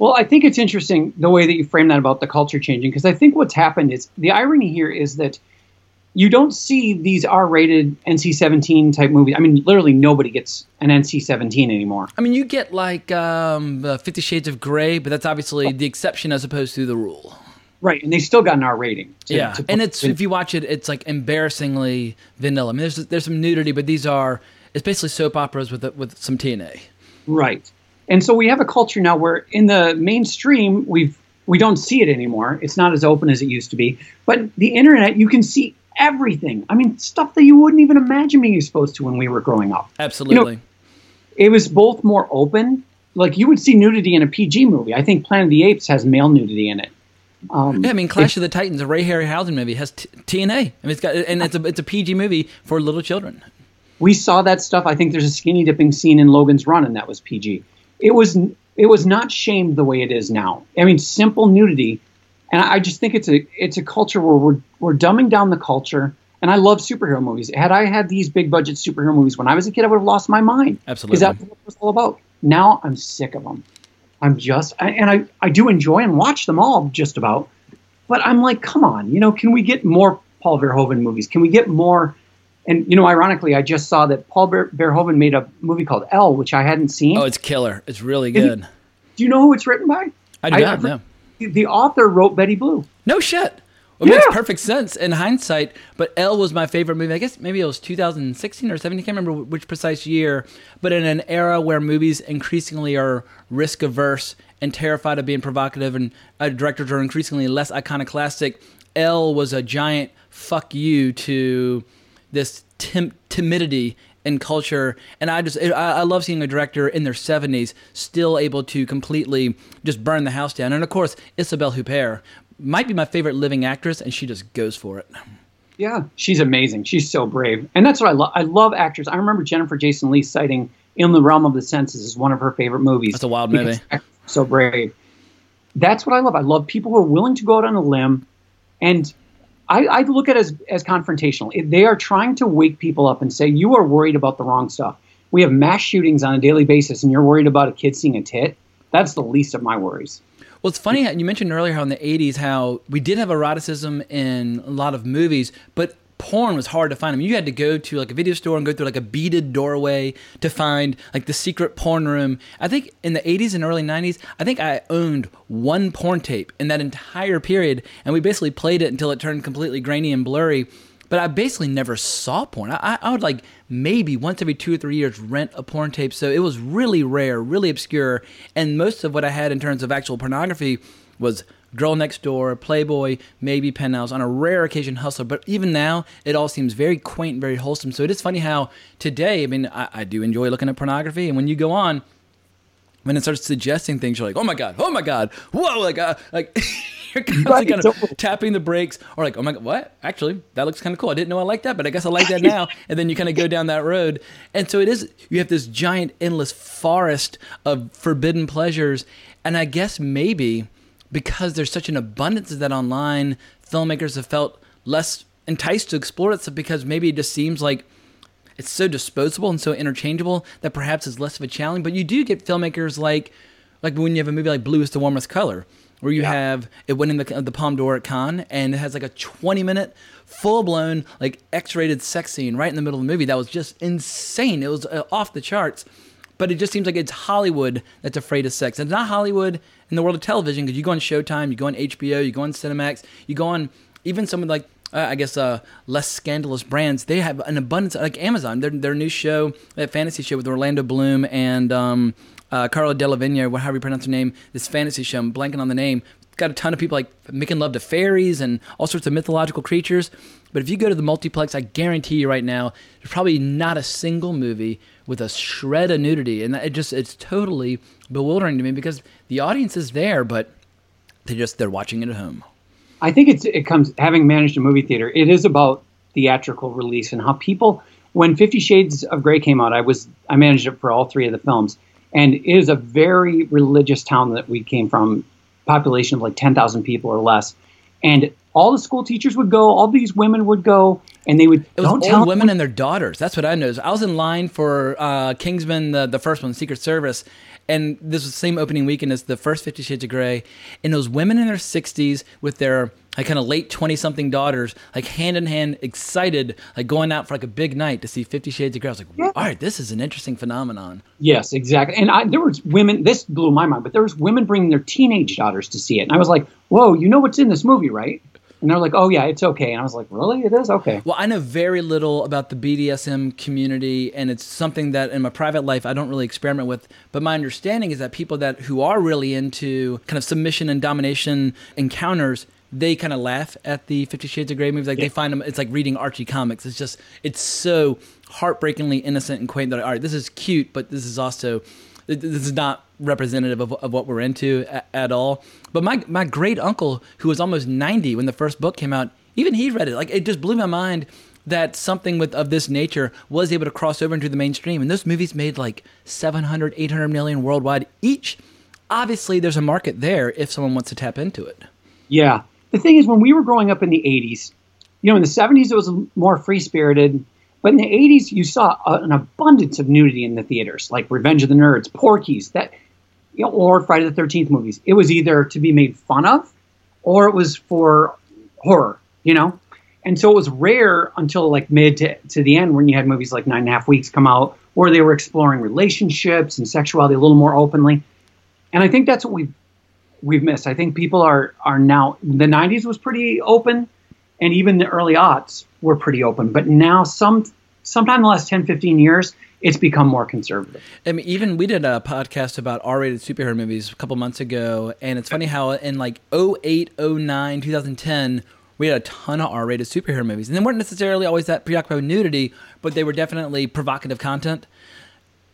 Well, I think it's interesting the way that you frame that about the culture changing, because I think what's happened is the irony here is that you don't see these R-rated NC-17 type movies. I mean, literally nobody gets an NC-17 anymore. I mean, you get like um, uh, Fifty Shades of Grey, but that's obviously the exception as opposed to the rule. Right, and they still got an R rating. to- yeah, to and it's in- if you watch it, it's like embarrassingly vanilla. I mean, there's there's some nudity, but these are it's basically soap operas with with some TNA. Right. And so we have a culture now where in the mainstream we've we don't see it anymore. It's not as open as it used to be. But the internet, you can see everything. I mean, stuff that you wouldn't even imagine being exposed to when we were growing up. Absolutely. It was both more open. Like you would see nudity in a PG movie. I think Planet of the Apes has male nudity in it. Um, yeah, I mean, Clash of the Titans, a Ray Harryhausen movie, has t- TNA. I mean, it's got and it's a it's a PG movie for little children. we saw that stuff. I think there's a skinny dipping scene in Logan's Run, and that was PG. It was it was not shamed the way it is now. I mean, simple nudity, and I just think it's a it's a culture where we're we're dumbing down the culture. And I love superhero movies. Had I had these big budget superhero movies when I was a kid, I would have lost my mind. Absolutely. because that's what it was all about. Now I'm sick of them. I'm just, I- and I I do enjoy and watch them all just about. But I'm like, come on, you know, can we get more Paul Verhoeven movies? Can we get more? And you know, ironically, I just saw that Paul Ver- Verhoeven made a movie called Elle, which I hadn't seen. Oh, it's killer. It's really it- good. do you know who it's written by? I do I- not know. The- author wrote Betty Blue. No shit. It makes perfect sense in hindsight. But Elle was my favorite movie. I guess maybe it was 2016 or 17. I can't remember which precise year. But in an era where movies increasingly are risk averse and terrified of being provocative, and uh, directors are increasingly less iconoclastic, Elle was a giant fuck you to this tim- timidity in culture. And I just, I, I love seeing a director in their 70s still able to completely just burn the house down. And of course, Isabelle Huppert might be my favorite living actress, and she just goes for it. Yeah, she's amazing. She's so brave, and that's what I love. I love actors. I remember Jennifer Jason Lee citing "In the Realm of the Senses" as one of her favorite movies. That's a wild movie. So brave. That's what I love. I love people who are willing to go out on a limb, and I, I look at it as as confrontational. If they are trying to wake people up and say, "You are worried about the wrong stuff." We have mass shootings on a daily basis, and you're worried about a kid seeing a tit. That's the least of my worries. Well, it's funny you mentioned earlier how in the 80s how we did have eroticism in a lot of movies, but porn was hard to find. I mean, you had to go to like a video store and go through like a beaded doorway to find like the secret porn room. I think in the 80s and early 90s, I think I owned one porn tape in that entire period, and we basically played it until it turned completely grainy and blurry. But I basically never saw porn. I, I would like maybe once every two or three years rent a porn tape. So it was really rare, really obscure. And most of what I had in terms of actual pornography was Girl Next Door, Playboy, maybe Penthouse, on a rare occasion Hustler. But even now, it all seems very quaint and very wholesome. So it is funny how today, I mean, I, I do enjoy looking at pornography, and when you go on, when it starts suggesting things, you're like, oh my god, oh my god, whoa, like, uh, like you're constantly Right, kind of tapping the brakes, or like, oh my god, what? Actually, that looks kind of cool. I didn't know I liked that, but I guess I like that now. and then you kind of go down that road, and so it is. You have this giant, endless forest of forbidden pleasures, and I guess maybe because there's such an abundance of that online, filmmakers have felt less enticed to explore it, so because maybe it just seems like it's so disposable and so interchangeable that perhaps it's less of a challenge. But you do get filmmakers like like when you have a movie like Blue is the Warmest Color, where you have it winning the the Palme d'Or at Cannes, and it has like a 20 minute full blown like X rated sex scene right in the middle of the movie that was just insane. It was uh, off the charts. But it just seems like it's Hollywood that's afraid of sex. And it's not Hollywood in the world of television because you go on Showtime, you go on HBO, you go on Cinemax, you go on even some of like uh, I guess uh, less scandalous brands, they have an abundance. Like Amazon, their their new show, that fantasy show with Orlando Bloom and um, uh, Carla or however you pronounce her name, this fantasy show. I'm blanking on the name. Got a ton of people like making love to fairies and all sorts of mythological creatures. But if you go to the multiplex, I guarantee you right now, there's probably not a single movie with a shred of nudity, and it just it's totally bewildering to me because the audience is there, but they just they're watching it at home. I think it's it comes having managed a movie theater. It is about theatrical release and how people. When Fifty Shades of Grey came out, I was I managed it for all three of the films, and it is a very religious town that we came from, population of like ten thousand people or less, and all the school teachers would go, all these women would go, and they would It was don't old tell women and their daughters. That's what I noticed. I was in line for uh, Kingsman, the, the first one, Secret Service, and this was the same opening weekend as the first Fifty Shades of Grey. And those women in their 60s with their like kind of late 20 something daughters, like hand in hand, excited, like going out for like a big night to see Fifty Shades of Grey. I was like, Yeah. all right, this is an interesting phenomenon. Yes, exactly. And I, there was women. This blew my mind, but there was women bringing their teenage daughters to see it, and I was like, "Whoa, you know what's in this movie, right?" And they're like, "Oh yeah, it's okay." And I was like, "Really? It is okay." Well, I know very little about the BDSM community, and it's something that in my private life I don't really experiment with. But my understanding is that people that who are really into kind of submission and domination encounters, they kind of laugh at the Fifty Shades of Grey movies. Like they find them, it's like reading Archie comics. It's just it's so heartbreakingly innocent and quaint that all right, this is cute, but this is also this is not representative of, of what we're into at, at all. But my my great uncle, who was almost ninety when the first book came out, even he read it. Like it just blew my mind that something with of this nature was able to cross over into the mainstream. And those movies made like 700, 800 million worldwide each. Obviously, there's a market there if someone wants to tap into it. Yeah. The thing is, when we were growing up in the 80s, you know, in the 70s it was more free spirited, but in the 80s you saw an abundance of nudity in the theaters, like Revenge of the Nerds, Porky's, that, or Friday the 13th movies. It was either to be made fun of, or it was for horror, you know. And so it was rare until like mid to, to the end when you had movies like Nine and a Half Weeks come out, where they were exploring relationships and sexuality a little more openly. And I think that's what we've we've missed. I think people are are now the '90s was pretty open, and even the early aughts were pretty open. But now, some sometime in the last 10, 15 years, it's become more conservative. I mean, even we did a podcast about R-rated superhero movies a couple months ago, and it's funny how in like 08, 09, 2010, we had a ton of R-rated superhero movies, and they weren't necessarily always that preoccupied with nudity, but they were definitely provocative content.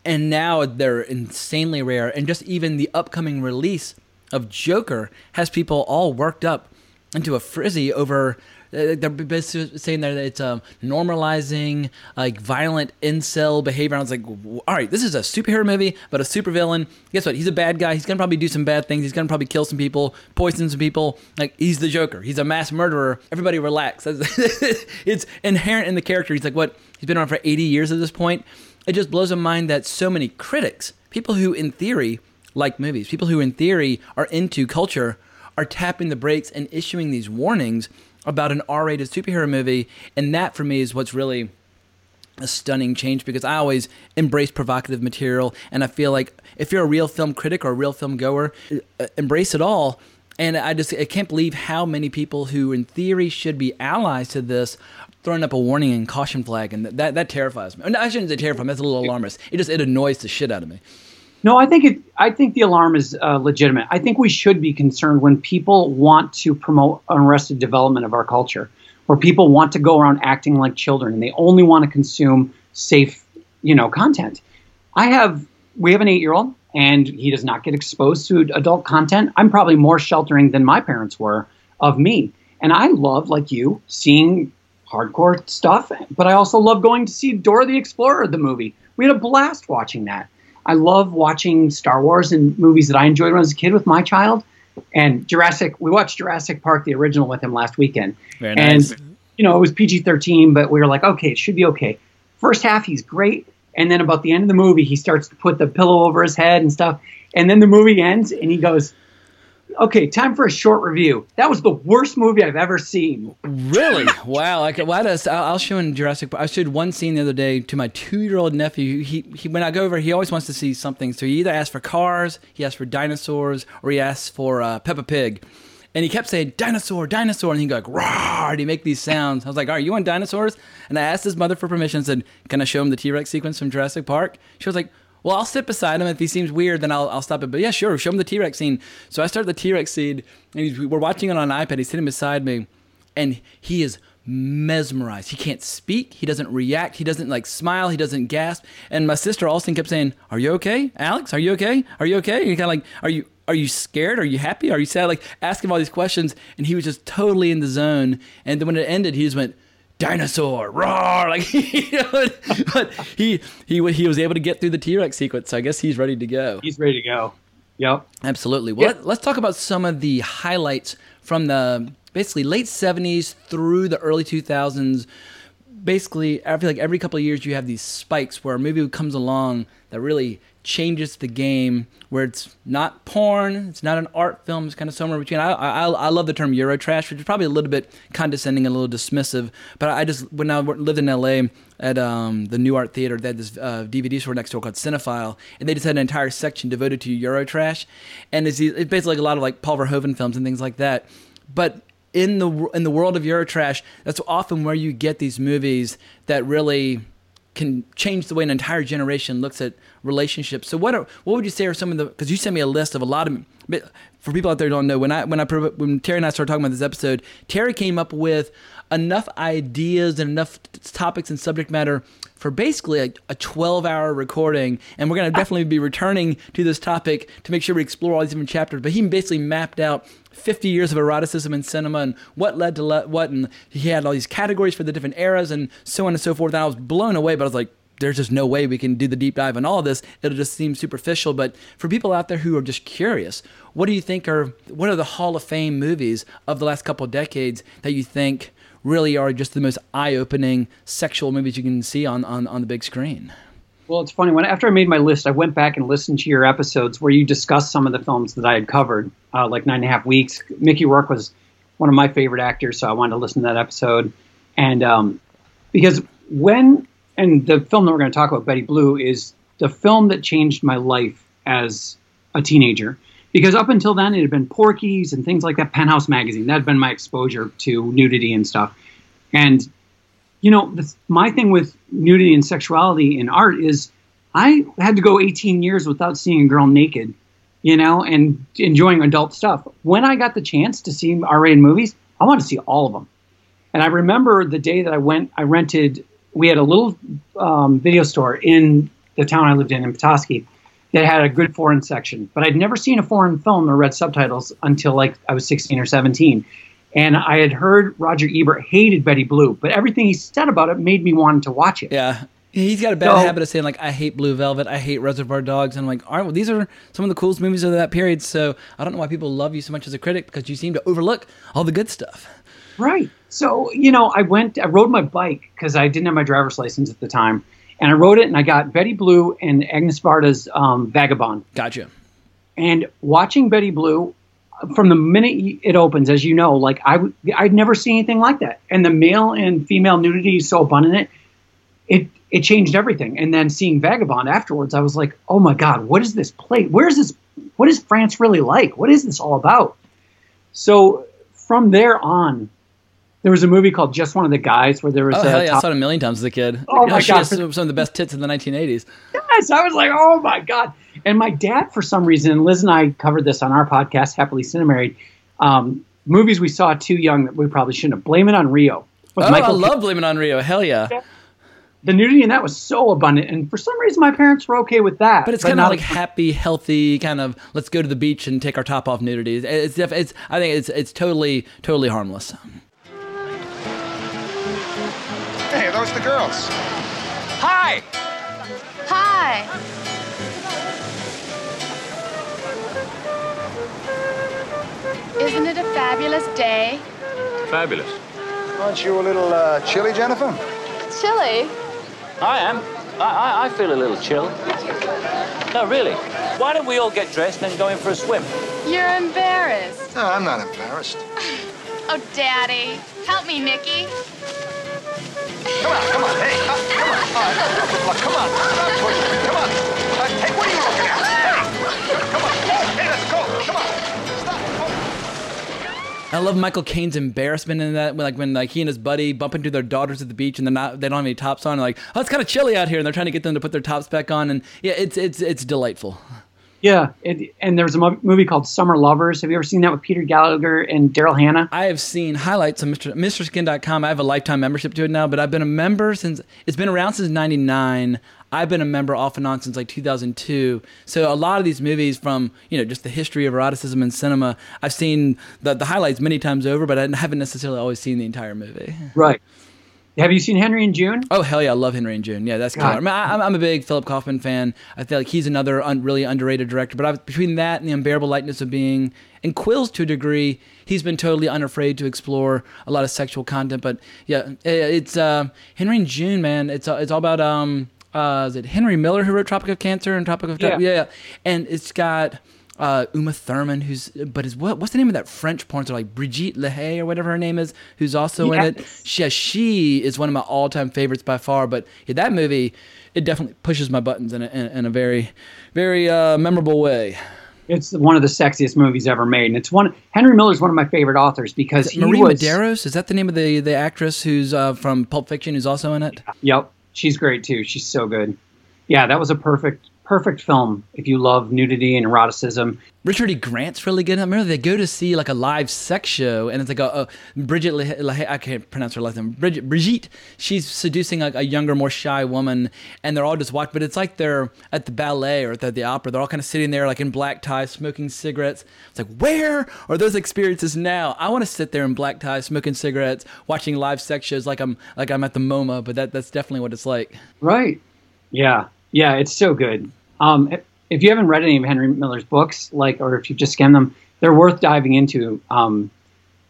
And now they're insanely rare, and just even the upcoming release of Joker has people all worked up into a frizzy over. They're basically saying that it's um, normalizing like violent incel behavior. And I was like, all right, this is a superhero movie, but a supervillain. Guess what? He's a bad guy. He's gonna probably do some bad things. He's gonna probably kill some people, poison some people. Like he's the Joker. He's a mass murderer. Everybody relax. it's inherent in the character. He's like what? He's been around for 80 years at this point. It just blows my mind that so many critics, people who in theory like movies, people who in theory are into culture, are tapping the brakes and issuing these warnings about an R-rated superhero movie, and that for me is what's really a stunning change because I always embrace provocative material, and I feel like if you're a real film critic or a real film goer, uh, embrace it all. And I just I can't believe how many people who in theory should be allies to this throwing up a warning and caution flag, and that that terrifies me. I shouldn't say terrifies me. That's a little alarmist. It just it annoys the shit out of me. No, I think it. I think the alarm is uh, legitimate. I think we should be concerned when people want to promote arrested development of our culture, where people want to go around acting like children and they only want to consume safe, you know, content. I have. We have an eight-year-old, and he does not get exposed to adult content. I'm probably more sheltering than my parents were of me, and I love, like you, seeing hardcore stuff. But I also love going to see Dora the Explorer, the movie. We had a blast watching that. I love watching Star Wars and movies that I enjoyed when I was a kid with my child. And Jurassic, we watched Jurassic Park, the original, with him last weekend. Very nice. And, you know, it was PG 13, but we were like, okay, it should be okay. First half, he's great. And then about the end of the movie, he starts to put the pillow over his head and stuff. And then the movie ends, and he goes, Okay, time for a short review. That was the worst movie I've ever seen. Really? wow. Like, why does I'll I'll show in Jurassic Park. I showed one scene the other day to my two-year-old nephew. He, he when I go over, he always wants to see something. So he either asks for cars, he asks for dinosaurs, or he asks for uh, Peppa Pig. And he kept saying dinosaur, dinosaur, and he'd go like roar, and he'd make these sounds. I was like, "All right, you want dinosaurs?" And I asked his mother for permission. and Said, "Can I show him the T-Rex sequence from Jurassic Park?" She was like, well, I'll sit beside him. If he seems weird, then I'll, I'll stop it. But yeah, sure, show him the T Rex scene. So I start the T Rex scene, and we're watching it on an iPad. He's sitting beside me, and he is mesmerized. He can't speak. He doesn't react. He doesn't like smile. He doesn't gasp. And my sister Alston kept saying, "Are you okay, Alex? Are you okay? Are you okay?" And kind of like, "Are you?" Are you scared? Are you happy? Are you sad? Like asking all these questions, and he was just totally in the zone. And then when it ended, he just went, dinosaur roar like you know, but he he he was able to get through the T-Rex sequence so I guess he's ready to go He's ready to go. Yep. absolutely well Yeah. let, let's talk about some of the highlights from the basically late 70s through the early 2000s basically I feel like every couple of years you have these spikes where a movie comes along that really changes the game where it's not porn it's not an art film it's kind of somewhere between. I, I, I love the term Eurotrash which is probably a little bit condescending and a little dismissive but I just when I lived in LA at um, the Nuart Theater they had this uh, DVD store next door called Cinefile and they just had an entire section devoted to Eurotrash and it's, it's basically like a lot of like Paul Verhoeven films and things like that. But in the in the world of Eurotrash, that's often where you get these movies that really can change the way an entire generation looks at relationships. So what are, what would you say are some of the because you sent me a list of a lot of for people out there who don't know when I when I when Terry and I started talking about this episode, Terry came up with enough ideas and enough topics and subject matter for basically a, a 12 hour recording and we're going to ah. definitely be returning to this topic to make sure we explore all these different chapters but he basically mapped out 50 years of eroticism in cinema and what led to le- what and he had all these categories for the different eras and so on and so forth and i was blown away but i was like there's just no way we can do the deep dive on all of this. It'll just seem superficial but for people out there who are just curious what do you think are what are the hall of fame movies of the last couple of decades that you think really are just the most eye-opening sexual movies you can see on, on, on the big screen Well, it's funny. When after I made my list, I went back and listened to your episodes where you discussed some of the films that I had covered, uh, like Nine and a Half Weeks. Mickey Rourke was one of my favorite actors, so I wanted to listen to that episode. And um, because when and the film that we're going to talk about, Betty Blue, is the film that changed my life as a teenager. Because up until then, it had been Porky's and things like that. Penthouse magazine that had been my exposure to nudity and stuff. And you know, the, my thing with nudity and sexuality in art is I had to go 18 years without seeing a girl naked, you know, and enjoying adult stuff. When I got the chance to see R-rated movies, I wanted to see all of them. And I remember the day that I went, I rented, we had a little um, video store in the town I lived in, in Petoskey, that had a good foreign section. But I'd never seen a foreign film or read subtitles until like I was 16 or 17. And I had heard Roger Ebert hated Betty Blue, but everything he said about it made me want to watch it. Yeah. He's got a bad So- habit of saying like I hate Blue Velvet, I hate Reservoir Dogs, and I'm like, all right, well these are some of the coolest movies of that period. So I don't know why people love you so much as a critic because you seem to overlook all the good stuff. Right. So, you know, I went, I rode my bike because I didn't have my driver's license at the time. And I wrote it and I got Betty Blue and Agnes Varda's um, Vagabond. Gotcha. And watching Betty Blue, from the minute it opens, as you know, like I, w- I'd never seen anything like that. And the male and female nudity is so abundant it, it, changed everything. And then seeing Vagabond afterwards, I was like, oh my God, what is this play? Where's this? What is France really like? What is this all about? So from there on, there was a movie called Just One of the Guys where there was Oh a hell yeah, I saw it a million times as a kid. Oh, my she God. has some of the best tits in the 1980s. Yes, I was like, oh my god! And my dad, for some reason, Liz and I covered this on our podcast, Happily Cinemarried, um, movies we saw too young that we probably shouldn't have. Blame It on Rio. Oh, I love Blame It on Rio. Hell yeah. The nudity in that was so abundant, and for some reason, my parents were okay with that. But it's kind of like happy, healthy, kind of let's go to the beach and take our top off nudity. It's, it's, it's I think it's it's totally totally harmless. Hey, the girls? Hi. Hi. Isn't it a fabulous day? Fabulous. Aren't you a little uh, chilly, Jennifer? Chilly. I am. I, I, I feel a little chill. No, really. Why don't we all get dressed and go in for a swim? You're embarrassed. No, I'm not embarrassed. Oh, Daddy. Help me, Mickey. Come on, come on, hey, uh, come on, uh, look, come on, stop pushing, come on. Uh, hey, what are you looking at? Hey, come on, hey, let's go, come on. I love Michael Caine's embarrassment in that, like when like he and his buddy bump into their daughters at the beach and they're not, they don't have any tops on. And like, oh, it's kind of chilly out here, and they're trying to get them to put their tops back on. And yeah, it's it's it's delightful. Yeah, it, and there was a movie called Summer Lovers. Have you ever seen that with Peter Gallagher and Daryl Hannah? I have seen highlights on Mr. MrSkin.com. I have a lifetime membership to it now, but I've been a member since it's been around since '99. I've been a member off and on since like 2002. So a lot of these movies from you know just the history of eroticism in cinema, I've seen the the highlights many times over, but I haven't necessarily always seen the entire movie. Right. Have you seen Henry and June? Oh hell yeah, I love Henry and June. Yeah, that's killer. I mean, I, I'm, I'm a big Philip Kaufman fan. I feel like he's another un, really underrated director. But I've, between that and the unbearable lightness of being, and Quills to a degree, he's been totally unafraid to explore a lot of sexual content. But yeah, it's uh, Henry and June, man. It's uh, it's all about um, uh, is it Henry Miller who wrote Tropic of Cancer and Tropic of Yeah. yeah, and it's got. Uh, Uma Thurman, who's but is what what's the name of that French porn star like Brigitte Lahaye or whatever her name is, who's also in it. Yes. She, she is one of my all-time favorites by far. But yeah, that movie, it definitely pushes my buttons in a, in, in a very, very uh, memorable way. It's one of the sexiest movies ever made, and it's one. Henry Miller's one of my favorite authors because he Marie was. Medeiros is that the name of the the actress who's uh, from Pulp Fiction who's also in it? Yep, she's great too. She's so good. Yeah, that was a perfect, perfect film if you love nudity and eroticism. Richard E. Grant's really good. I remember they go to see like a live sex show, and it's like a, a Bridget. Lah- Lah- I can't pronounce her last name. Bridget. Brigitte. She's seducing like a younger, more shy woman, and they're all just watching. But it's like they're at the ballet or at the, the opera. They're all kind of sitting there like in black ties, smoking cigarettes. It's like where are those experiences now? I want to sit there in black ties, smoking cigarettes, watching live sex shows like I'm like I'm at the MoMA. But that that's definitely what it's like. Right. Yeah. Yeah. It's so good. Um, if you haven't read any of Henry Miller's books, like, or if you just scan them, they're worth diving into. Um,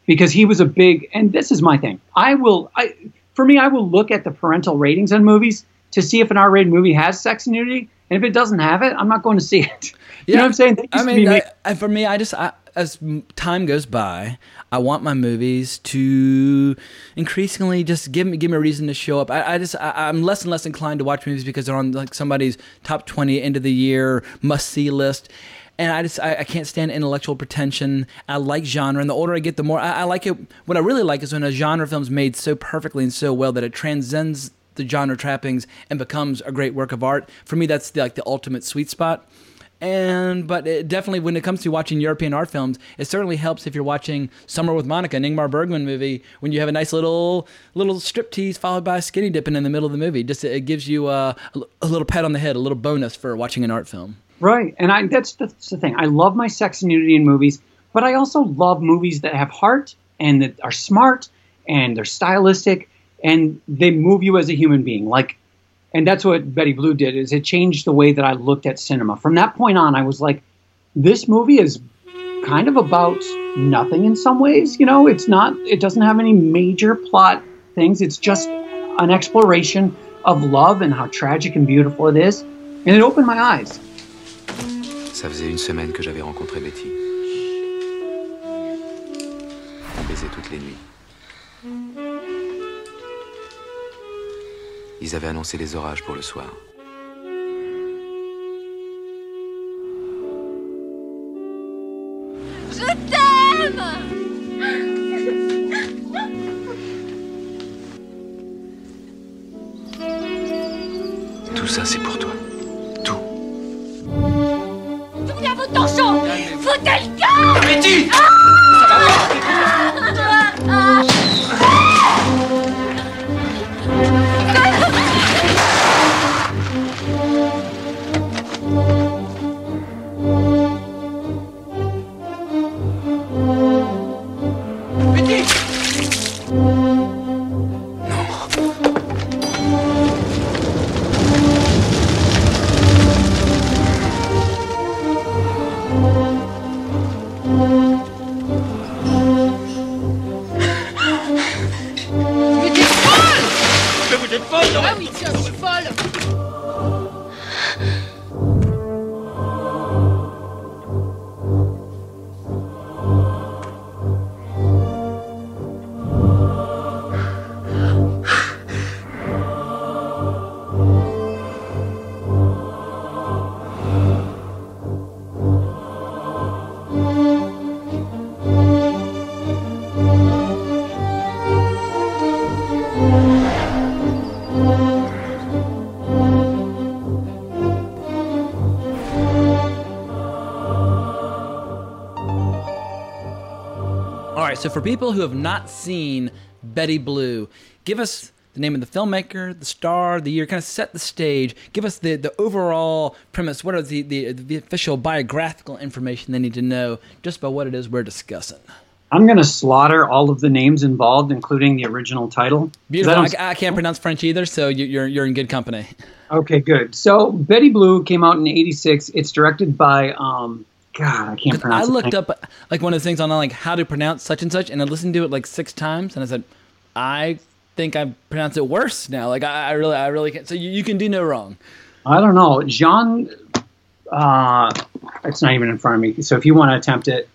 because he was a big, and this is my thing. I will, I, for me, I will look at the parental ratings on movies to see if an R-rated movie has sex nudity, and if it doesn't have it, I'm not going to see it. You know what I'm saying? I mean, for me, I just I, as time goes by, I want my movies to increasingly just give me give me a reason to show up. I, I just I, I'm less and less inclined to watch movies because they're on like somebody's top twenty end of the year must see list. And I just I, I can't stand intellectual pretension. I like genre, and the older I get, the more I, I like it. What I really like is when a genre film's made so perfectly and so well that it transcends the genre trappings and becomes a great work of art. For me, that's the, like the ultimate sweet spot. And but it definitely, when it comes to watching European art films, it certainly helps if you're watching Summer with Monica, an Ingmar Bergman movie, when you have a nice little little striptease followed by skinny dipping in the middle of the movie. Just it gives you a, a little pat on the head, a little bonus for watching an art film. Right, and I that's, that's the thing. I love my sex and nudity in movies, but I also love movies that have heart and that are smart and they're stylistic and they move you as a human being. Like, and that's what Betty Blue did. Is it changed the way that I looked at cinema. From that point on, I was like, this movie is kind of about nothing in some ways. You know, it's not. It doesn't have any major plot things. It's just an exploration of love and how tragic and beautiful it is, and it opened my eyes. Ça faisait une semaine que j'avais rencontré Betty. On baisait toutes les nuits. Ils avaient annoncé les orages pour le soir. Je t'aime Tout ça, c'est pour toi. Tout. Tournez à votre torchon Foutez le cœur so for people who have not seen Betty Blue, give us the name of the filmmaker, the star, the year, kind of set the stage. Give us the, the overall premise. What are the, the, the official biographical information they need to know just about what it is we're discussing? I'm going to slaughter all of the names involved, including the original title. I Beautiful. I, I can't pronounce French either, so you- you're, you're in good company. Okay, good. So Betty Blue came out in '86. It's directed by um, God, I can't I pronounce. the looked up like one of the things on like how to pronounce such and such, and I listened to it like six times, and I said, I think I pronounce it worse now. Like I, I really, I really can't. So you, you can do no wrong. I don't know, Jean. Uh, it's not even in front of me. So if you want to attempt it,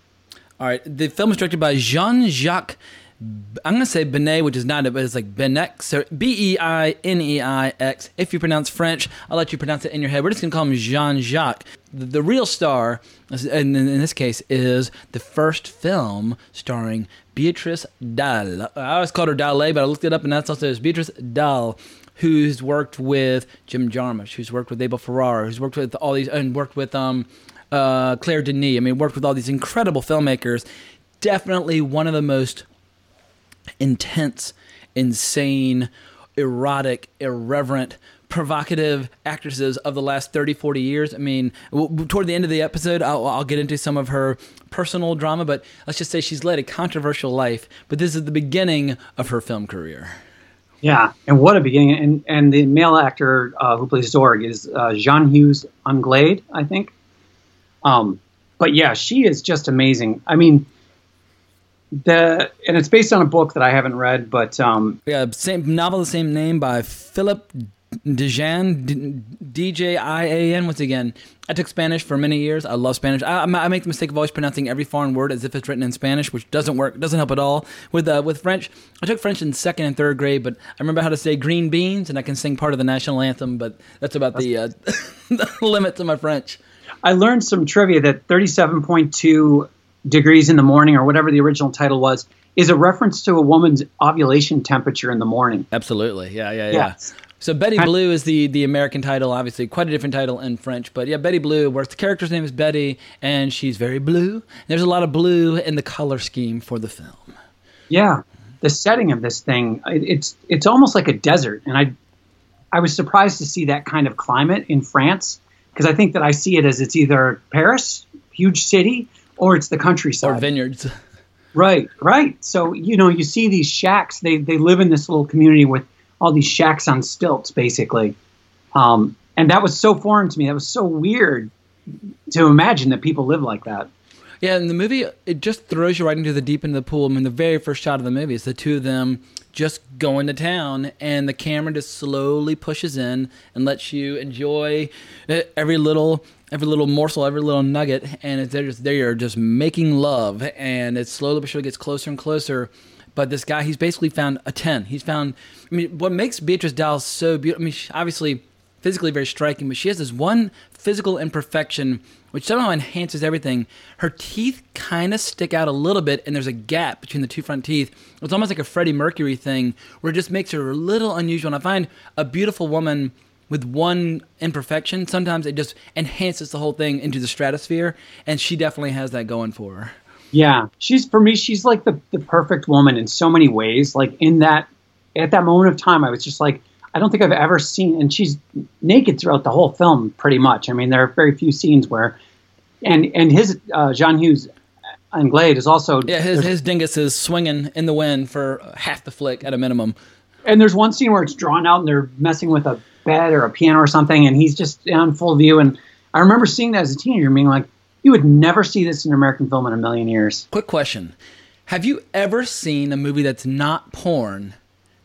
All right, the film is directed by Jean Jacques. I'm gonna say Benet, which is not it, but it's like Benex, so B E I N E I X. If you pronounce French, I'll let you pronounce it in your head. We're just gonna call him Jean Jacques. The, the real star, and in, in this case, is the first film starring Beatrice Dalle. I always called her Dalle, but I looked it up, and that's also Beatrice Dalle. Who's worked with Jim Jarmusch? Who's worked with Abel Ferrara? Who's worked with all these and worked with um, uh, Claire Denis. I mean, worked with all these incredible filmmakers. Definitely one of the most intense, insane, erotic, irreverent, provocative actresses of the last 30, 40 years. I mean, toward the end of the episode, I'll, I'll get into some of her personal drama, but let's just say she's led a controversial life. But this is the beginning of her film career. yeah. And what a beginning! And and the male actor uh, who plays Zorg is uh, Jean Hughes Anglade, I think. Um, but yeah, she is just amazing. I mean, the and it's based on a book that I haven't read, but um, Yeah, same novel, the same name by Philip Djian, D J I A N. Once again, I took Spanish for many years. I love Spanish. I, I make the mistake of always pronouncing every foreign word as if it's written in Spanish, which doesn't work. Doesn't help at all. With uh, with French, I took French in second and third grade, but I remember how to say green beans, and I can sing part of the national anthem. But that's about the, uh, the limits of my French. I learned some trivia that 37.2 degrees in the morning, or whatever the original title was, is a reference to a woman's ovulation temperature in the morning. Absolutely, yeah, yeah, yeah. Yeah. So Betty Blue is the the American title, obviously quite a different title in French, but yeah, Betty Blue. Where the character's name is Betty, and she's very blue. There's a lot of blue in the color scheme for the film. Yeah, the setting of this thing, it, it's it's almost like a desert, and I I was surprised to see that kind of climate in France because I think that I see it as it's either Paris, huge city, or it's the countryside. Or vineyards. Right, right. So you know, you see these shacks. They they live in this little community with all these shacks on stilts, basically. Um, and that was so foreign to me. That was so weird to imagine that people live like that. Yeah, and the movie, it just throws you right into the deep end of the pool. I mean, the very first shot of the movie is the two of them just going to town, and the camera just slowly pushes in and lets you enjoy uh, every little every little morsel, every little nugget, and it's, they're just they are just making love, and it slowly but surely gets closer and closer. But this guy, he's basically found a ten. He's found. I mean, what makes Beatrice Dalle so beautiful? I mean, obviously physically very striking, but she has this one physical imperfection which somehow enhances everything. Her teeth kind of stick out a little bit, and there's a gap between the two front teeth. It's almost like a Freddie Mercury thing, where it just makes her a little unusual. And I find a beautiful woman with one imperfection, sometimes it just enhances the whole thing into the stratosphere, and she definitely has that going for her. Yeah, she's for me. She's like the the perfect woman in so many ways. Like in that at that moment of time, I was just like, I don't think I've ever seen. And she's naked throughout the whole film, pretty much. I mean, there are very few scenes where, and and his uh, John Hughes Anglade is also Yeah, his his dingus is swinging in the wind for half the flick at a minimum. and there's one scene where it's drawn out and they're messing with a bed or a piano or something, and he's just on full view. And I remember seeing that as a teenager, being like, you would never see this in an American film in a million years. Quick question: Have you ever seen a movie that's not porn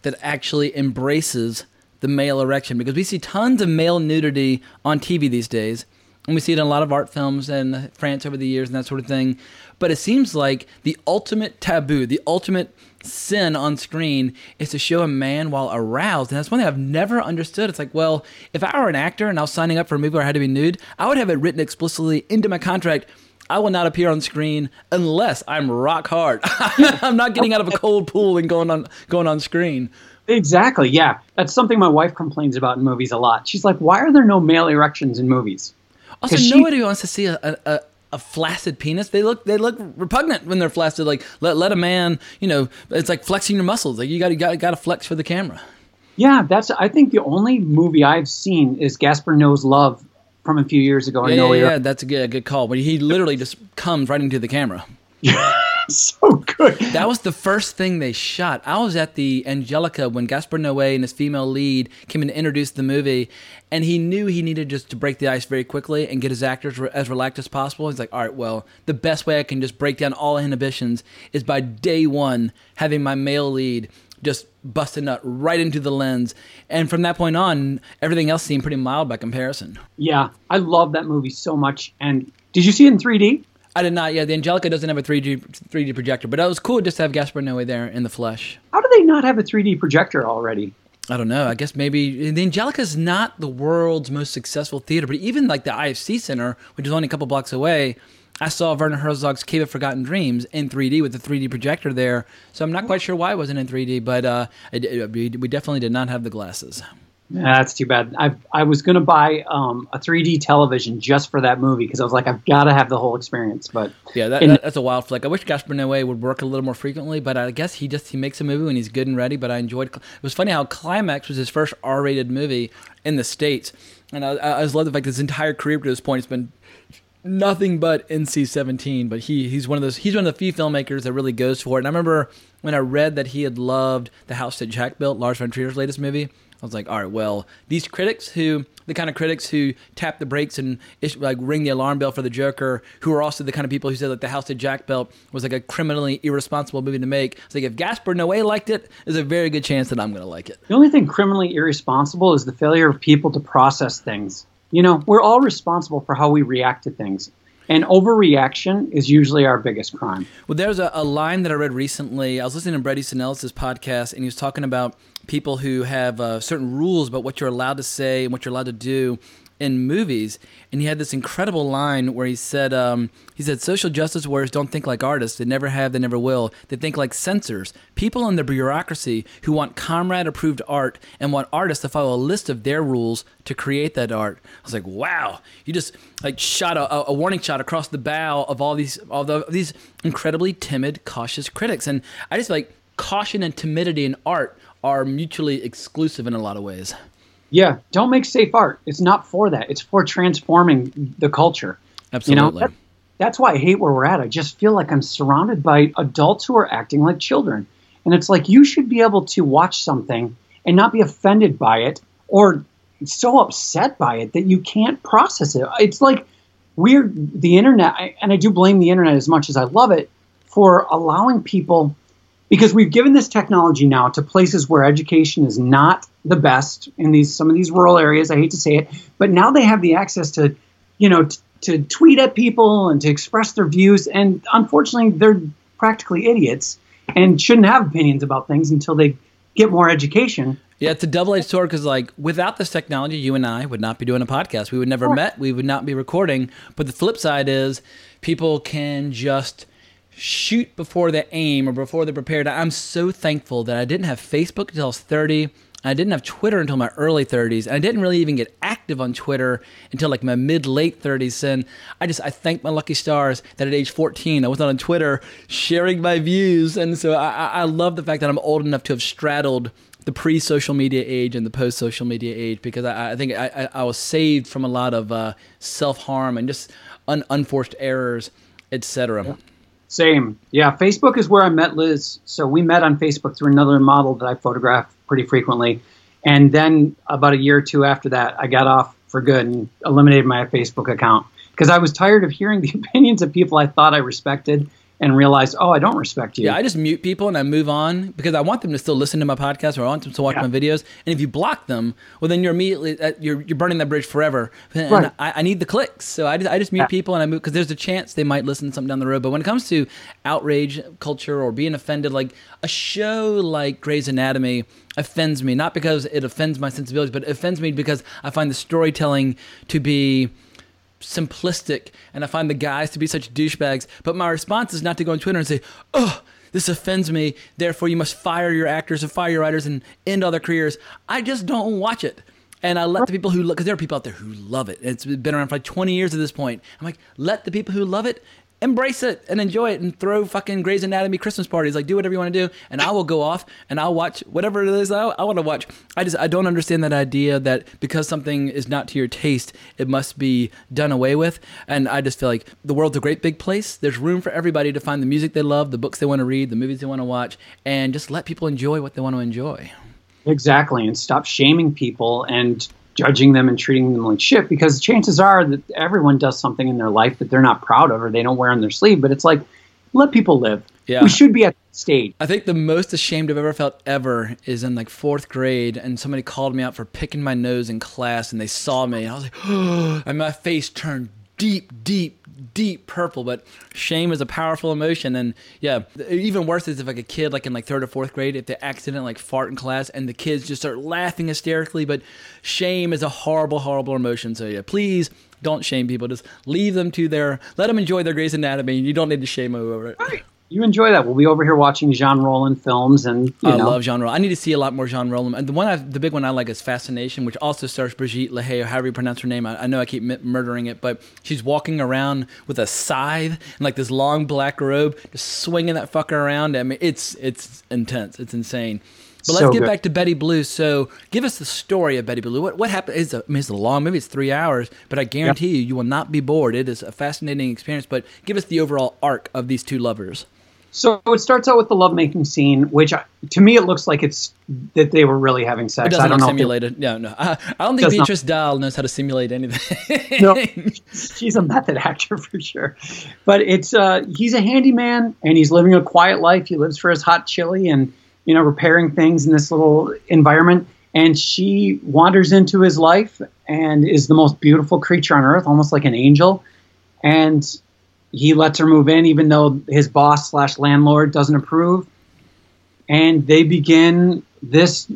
that actually embraces the male erection? Because we see tons of male nudity on TV these days, and we see it in a lot of art films in France over the years and that sort of thing. But it seems like the ultimate taboo, the ultimate sin on screen is to show a man while aroused. And that's one thing I've never understood. It's like, well, if I were an actor and I was signing up for a movie where I had to be nude, I would have it written explicitly into my contract. I will not appear on screen unless I'm rock hard. I'm not getting out of a cold pool and going on going on screen. Exactly. Yeah, that's something my wife complains about in movies a lot. She's like, "Why are there no male erections in movies?" Also, she- nobody wants to see a, a, a, flaccid penis. They look they look repugnant when they're flaccid. Like let let a man, you know, it's like flexing your muscles. Like you got to got got to flex for the camera. Yeah, that's. I think the only movie I've seen is Gaspar Noé's Love from a few years ago. I Yeah, know yeah, yeah, that's a good, a good call. But he literally just comes right into the camera. so good. That was the first thing they shot. I was at the Angelica when Gaspar Noé and his female lead came in to introduce the movie, and he knew he needed just to break the ice very quickly and get his actors re- as relaxed as possible. He's like, all right, well, the best way I can just break down all inhibitions is by day one having my male lead just bust a nut right into the lens. And from that point on, everything else seemed pretty mild by comparison. Yeah, I love that movie so much. And did you see it in 3D? I did not. Yeah, the Angelica doesn't have a 3D 3D projector, but it was cool just to have Gaspar Noé there in the flesh. How do they not have a 3D projector already? I don't know. I guess maybe the Angelica is not the world's most successful theater, but even like the IFC Center, which is only a couple blocks away, I saw Werner Herzog's Cave of Forgotten Dreams in 3D with the 3D projector there. So I'm not quite sure why it wasn't in 3D, but uh, it, it- we we definitely did not have the glasses. That's too bad. I I was gonna buy um, a 3D television just for that movie because I was like, I've got to have the whole experience. But Yeah, that, And- that, that's a wild flick. I wish Gaspar Noé would work a little more frequently, but I guess he just he makes a movie when he's good and ready. But I enjoyed. It was funny how Climax was his first R-rated movie in the states, and I, I just love the fact that his entire career to this point has been nothing but NC-17. But he he's one of those he's one of the few filmmakers that really goes for it. And I remember when I read that he had loved the house that Jack built, Lars von Trier's latest movie. I was like, all right, well, these critics who the kind of critics who tap the brakes and ish, like ring the alarm bell for the Joker, who are also the kind of people who said like the house that Jack built was like a criminally irresponsible movie to make. It's like if Gaspar Noé liked it, there's a very good chance that I'm going to like it. the only thing criminally irresponsible is the failure of people to process things. You know, we're all responsible for how we react to things, and overreaction is usually our biggest crime. Well, there's a, a line that I read recently. I was listening to Bret Easton Ellis' podcast, and he was talking about people who have uh, certain rules about what you're allowed to say and what you're allowed to do in movies. And he had this incredible line where he said, um, "He said social justice warriors don't think like artists. They never have. They never will. They think like censors, people in the bureaucracy who want comrade-approved art and want artists to follow a list of their rules to create that art." I was like, "Wow!" You just like shot a, a warning shot across the bow of all these all the, these incredibly timid, cautious critics. And I just like caution and timidity in art are mutually exclusive in a lot of ways. Yeah, don't make safe art. It's not for that. It's for transforming the culture. Absolutely. You know, that- that's why I hate where we're at. I just feel like I'm surrounded by adults who are acting like children. And it's like you should be able to watch something and not be offended by it or so upset by it that you can't process it. It's like we're the internet, and I do blame the internet as much as I love it for allowing people because we've given this technology now to places where education is not the best in these some of these rural areas. I hate to say it, but now they have the access to, you know, t- to tweet at people and to express their views. And unfortunately, they're practically idiots and shouldn't have opinions about things until they get more education. Yeah, it's a double-edged sword because, like, without this technology, you and I would not be doing a podcast. We would never met. We would not be recording. But the flip side is, people can just shoot before they aim or before they're prepared. I'm so thankful that I didn't have Facebook until I was 30. I didn't have Twitter until my early 30s. And I didn't really even get active on Twitter until like my mid late 30s. And I just, I thank my lucky stars that at age 14, I was on Twitter sharing my views. And so I, I love the fact that I'm old enough to have straddled the pre social media age and the post social media age because I, I think I, I, I was saved from a lot of uh, self harm and just un, unforced errors, etc. Same. Yeah, Facebook is where I met Liz. So we met on Facebook through another model that I photograph pretty frequently. And then about a year or two after that, I got off for good and eliminated my Facebook account because I was tired of hearing the opinions of people I thought I respected and realize, oh, I don't respect you. Yeah, I just mute people and I move on because I want them to still listen to my podcast or I want them to watch Yeah. my videos. And if you block them, well, then you're immediately uh, you're you're burning that bridge forever. And Right. I, I need the clicks, so I just, I just mute Yeah. people and I move because there's a chance they might listen to something down the road. But when it comes to outrage culture or being offended, like a show like Grey's Anatomy offends me not because it offends my sensibilities, but it offends me because I find the storytelling to be simplistic and I find the guys to be such douchebags. But my response is not to go on Twitter and say, oh, this offends me. Therefore, you must fire your actors and fire your writers and end all their careers. I just don't watch it. And I let the people who, look because there are people out there who love it. It's been around for like 20 years at this point. I'm like, let the people who love it embrace it and enjoy it and throw fucking Grey's Anatomy Christmas parties. Like, do whatever you want to do. And I will go off and I'll watch whatever it is I, I want to watch. I just, I don't understand that idea that because something is not to your taste, it must be done away with. And I just feel like the world's a great big place. There's room for everybody to find the music they love, the books they want to read, the movies they want to watch, and just let people enjoy what they want to enjoy. Exactly, and stop shaming people and judging them and treating them like shit because chances are that everyone does something in their life that they're not proud of or they don't wear on their sleeve. But it's like, let people live. Yeah. We should be at that stage. I think the most ashamed I've ever felt ever is in like fourth grade, and somebody called me out for picking my nose in class, and they saw me, and I was like, and my face turned deep, deep, deep purple. But shame is a powerful emotion, and yeah, even worse is if like a kid, like in like third or fourth grade, if they accident like fart in class, and the kids just start laughing hysterically. But shame is a horrible, horrible emotion. So yeah, please. Don't shame people. Just leave them to their. Let them enjoy their Grey's Anatomy. You don't need to shame them over it. You enjoy that. We'll be over here watching Jean Rollin films, and you I know, love Jean Rollin. I need to see a lot more Jean Rollin. And the one, I, the big one I like is Fascination, which also stars Brigitte Lahaye, or however you pronounce her name. I, I know I keep mi- murdering it, but she's walking around with a scythe and like this long black robe, just swinging that fucker around. I mean, it's it's intense. It's insane. But let's So get good. back to Betty Blue. So, give us the story of Betty Blue. What what happened? It's a, I mean, it's a long movie. It's three hours, but I guarantee you, you will not be bored. It is a fascinating experience. But give us the overall arc of these two lovers. So it starts out with the lovemaking scene, which to me it looks like it's that they were really having sex. It doesn't I don't look know. if it- simulated. Yeah, no. I, I don't think Does not. Beatrice Dalle knows how to simulate anything. No, she's a method actor for sure. But it's uh, he's a handyman and he's living a quiet life. He lives for his hot chili and you know repairing things in this little environment. And she wanders into his life and is the most beautiful creature on earth, almost like an angel. And he lets her move in, even though his boss slash landlord doesn't approve. And they begin this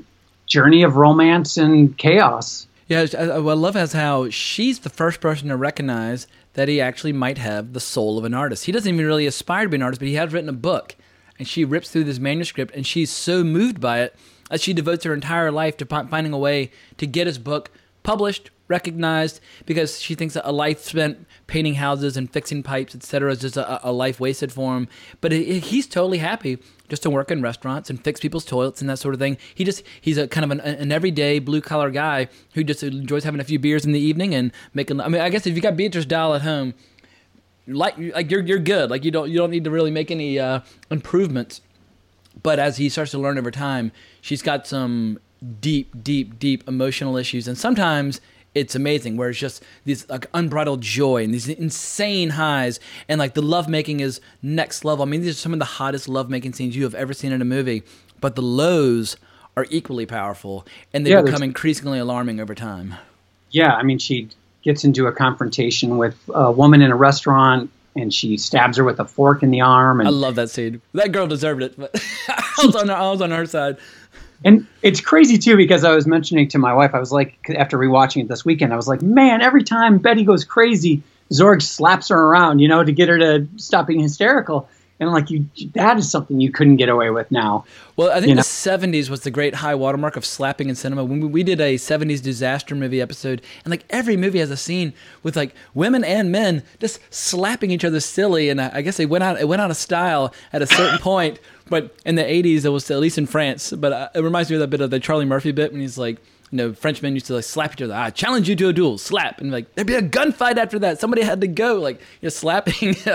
journey of romance and chaos. Yeah, I, uh, I love as how she's the first person to recognize that he actually might have the soul of an artist. He doesn't even really aspire to be an artist, but he has written a book, and she rips through this manuscript, and she's so moved by it that she devotes her entire life to finding a way to get his book published, recognized, because she thinks that a life spent painting houses and fixing pipes, etc., is just a, a life wasted for him. But it, he's totally happy just to work in restaurants and fix people's toilets and that sort of thing. He just he's a kind of an, an everyday blue collar guy who just enjoys having a few beers in the evening and making. I mean, I guess if you got Beatrice Dalle at home, like like you're you're good. Like you don't you don't need to really make any uh, improvements. But as he starts to learn over time, she's got some deep, deep, deep emotional issues, and sometimes it's amazing where it's just this like unbridled joy and these insane highs, and like the lovemaking is next level. I mean, these are some of the hottest lovemaking scenes you have ever seen in a movie, but the lows are equally powerful, and they Yeah, become increasingly alarming over time. yeah, I mean, she gets into a confrontation with a woman in a restaurant, and she stabs her with a fork in the arm, I love that scene. That girl deserved it, but I was on her, I was on her side. And it's crazy too because I was mentioning to my wife, I was like, after rewatching it this weekend, I was like, man, every time Betty goes crazy, Zorg slaps her around, you know, to get her to stop being hysterical, and like you, that is something you couldn't get away with now. Well, I think You the 70s was the great high watermark of slapping in cinema. When we, we did a 70s disaster movie episode, and like every movie has a scene with like women and men just slapping each other silly, and I, I guess they went out it went out of style at a certain point. But in the 80s, it was at least in France. But uh, it reminds me of that bit of the Charlie Murphy bit when he's like. You know, Frenchmen used to like slap each other. I challenge you to a duel, slap, and like there'd be a gunfight after that. Somebody had to go. Like you're slapping.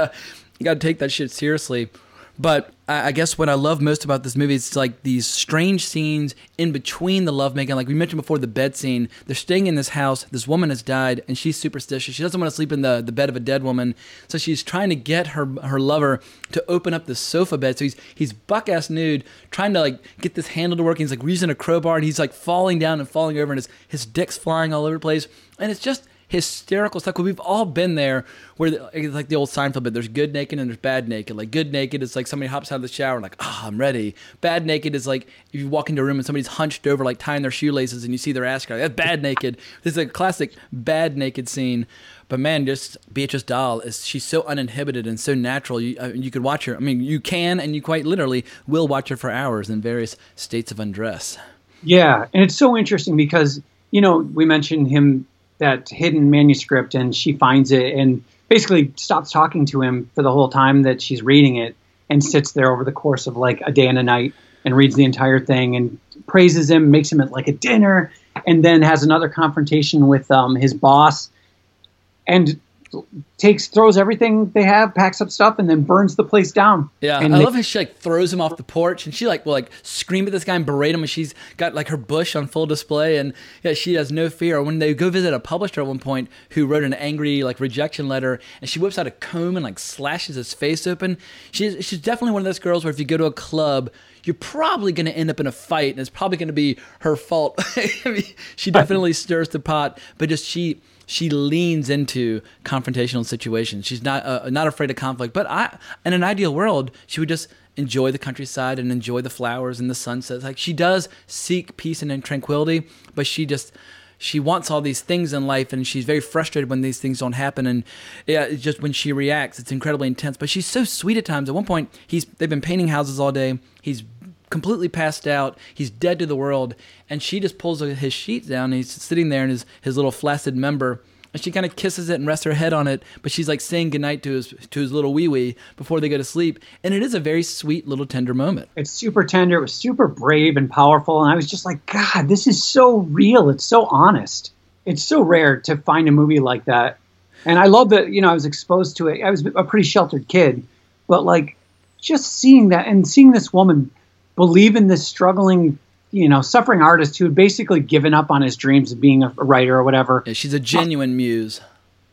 you got to take that shit seriously. But I guess what I love most about this movie is like these strange scenes in between the lovemaking. Like we mentioned before, the bed scene. They're staying in this house. This woman has died, and she's superstitious. She doesn't want to sleep in the, the bed of a dead woman, so she's trying to get her her lover to open up the sofa bed. So he's he's buck ass nude, trying to like get this handle to work. And he's like using a crowbar, and he's like falling down and falling over, and his his dick's flying all over the place, and it's just hysterical stuff. We've all been there where, the, it's like the old Seinfeld bit, there's good naked and there's bad naked. Like, good naked is like somebody hops out of the shower and like, ah, I'm ready. Bad naked is like if you walk into a room and somebody's hunched over, like tying their shoelaces and you see their ass crack. That's bad naked. This is a classic bad naked scene. But man, just Beatrice Dalle is she's so uninhibited and so natural. You uh, you could watch her. I mean, you can and you quite literally will watch her for hours in various states of undress. Yeah, and it's so interesting because you know we mentioned him that hidden manuscript, and she finds it and basically stops talking to him for the whole time that she's reading it, and sits there over the course of like a day and a night and reads the entire thing and praises him, makes him at like a dinner, and then has another confrontation with um, his boss, and takes throws everything they have, packs up stuff, and then burns the place down. Yeah, and I they- love how she like throws him off the porch, and she like will like scream at this guy and berate him, and she's got like her bush on full display, and yeah, she has no fear. When they go visit a publisher at one point who wrote an angry like rejection letter, and she whips out a comb and like slashes his face open. She's she's definitely one of those girls where if you go to a club. You're probably going to end up in a fight, and it's probably going to be her fault. I mean, she definitely stirs the pot, but just she she leans into confrontational situations. She's not uh, not afraid of conflict. But I, in an ideal world, she would just enjoy the countryside and enjoy the flowers and the sunsets. Like she does seek peace and tranquility, but she just she wants all these things in life, and she's very frustrated when these things don't happen. And yeah, it's just when she reacts, it's incredibly intense. But she's so sweet at times. At one point, he's they've been painting houses all day. He's completely passed out. He's dead to the world, and she just pulls his sheets down. He's sitting there in his his little flaccid member, and she kind of kisses it and rests her head on it. But she's like saying goodnight to his to his little wee wee before they go to sleep, and it is a very sweet little tender moment. it's super tender. It was super brave and powerful, and I was just like, God, this is so real. It's so honest. It's so rare to find a movie like that, and I love that. You know, I was exposed to it. I was a pretty sheltered kid, but like just seeing that and seeing this woman believe in this struggling, you know, suffering artist who had basically given up on his dreams of being a writer or whatever. Yeah, she's a genuine muse.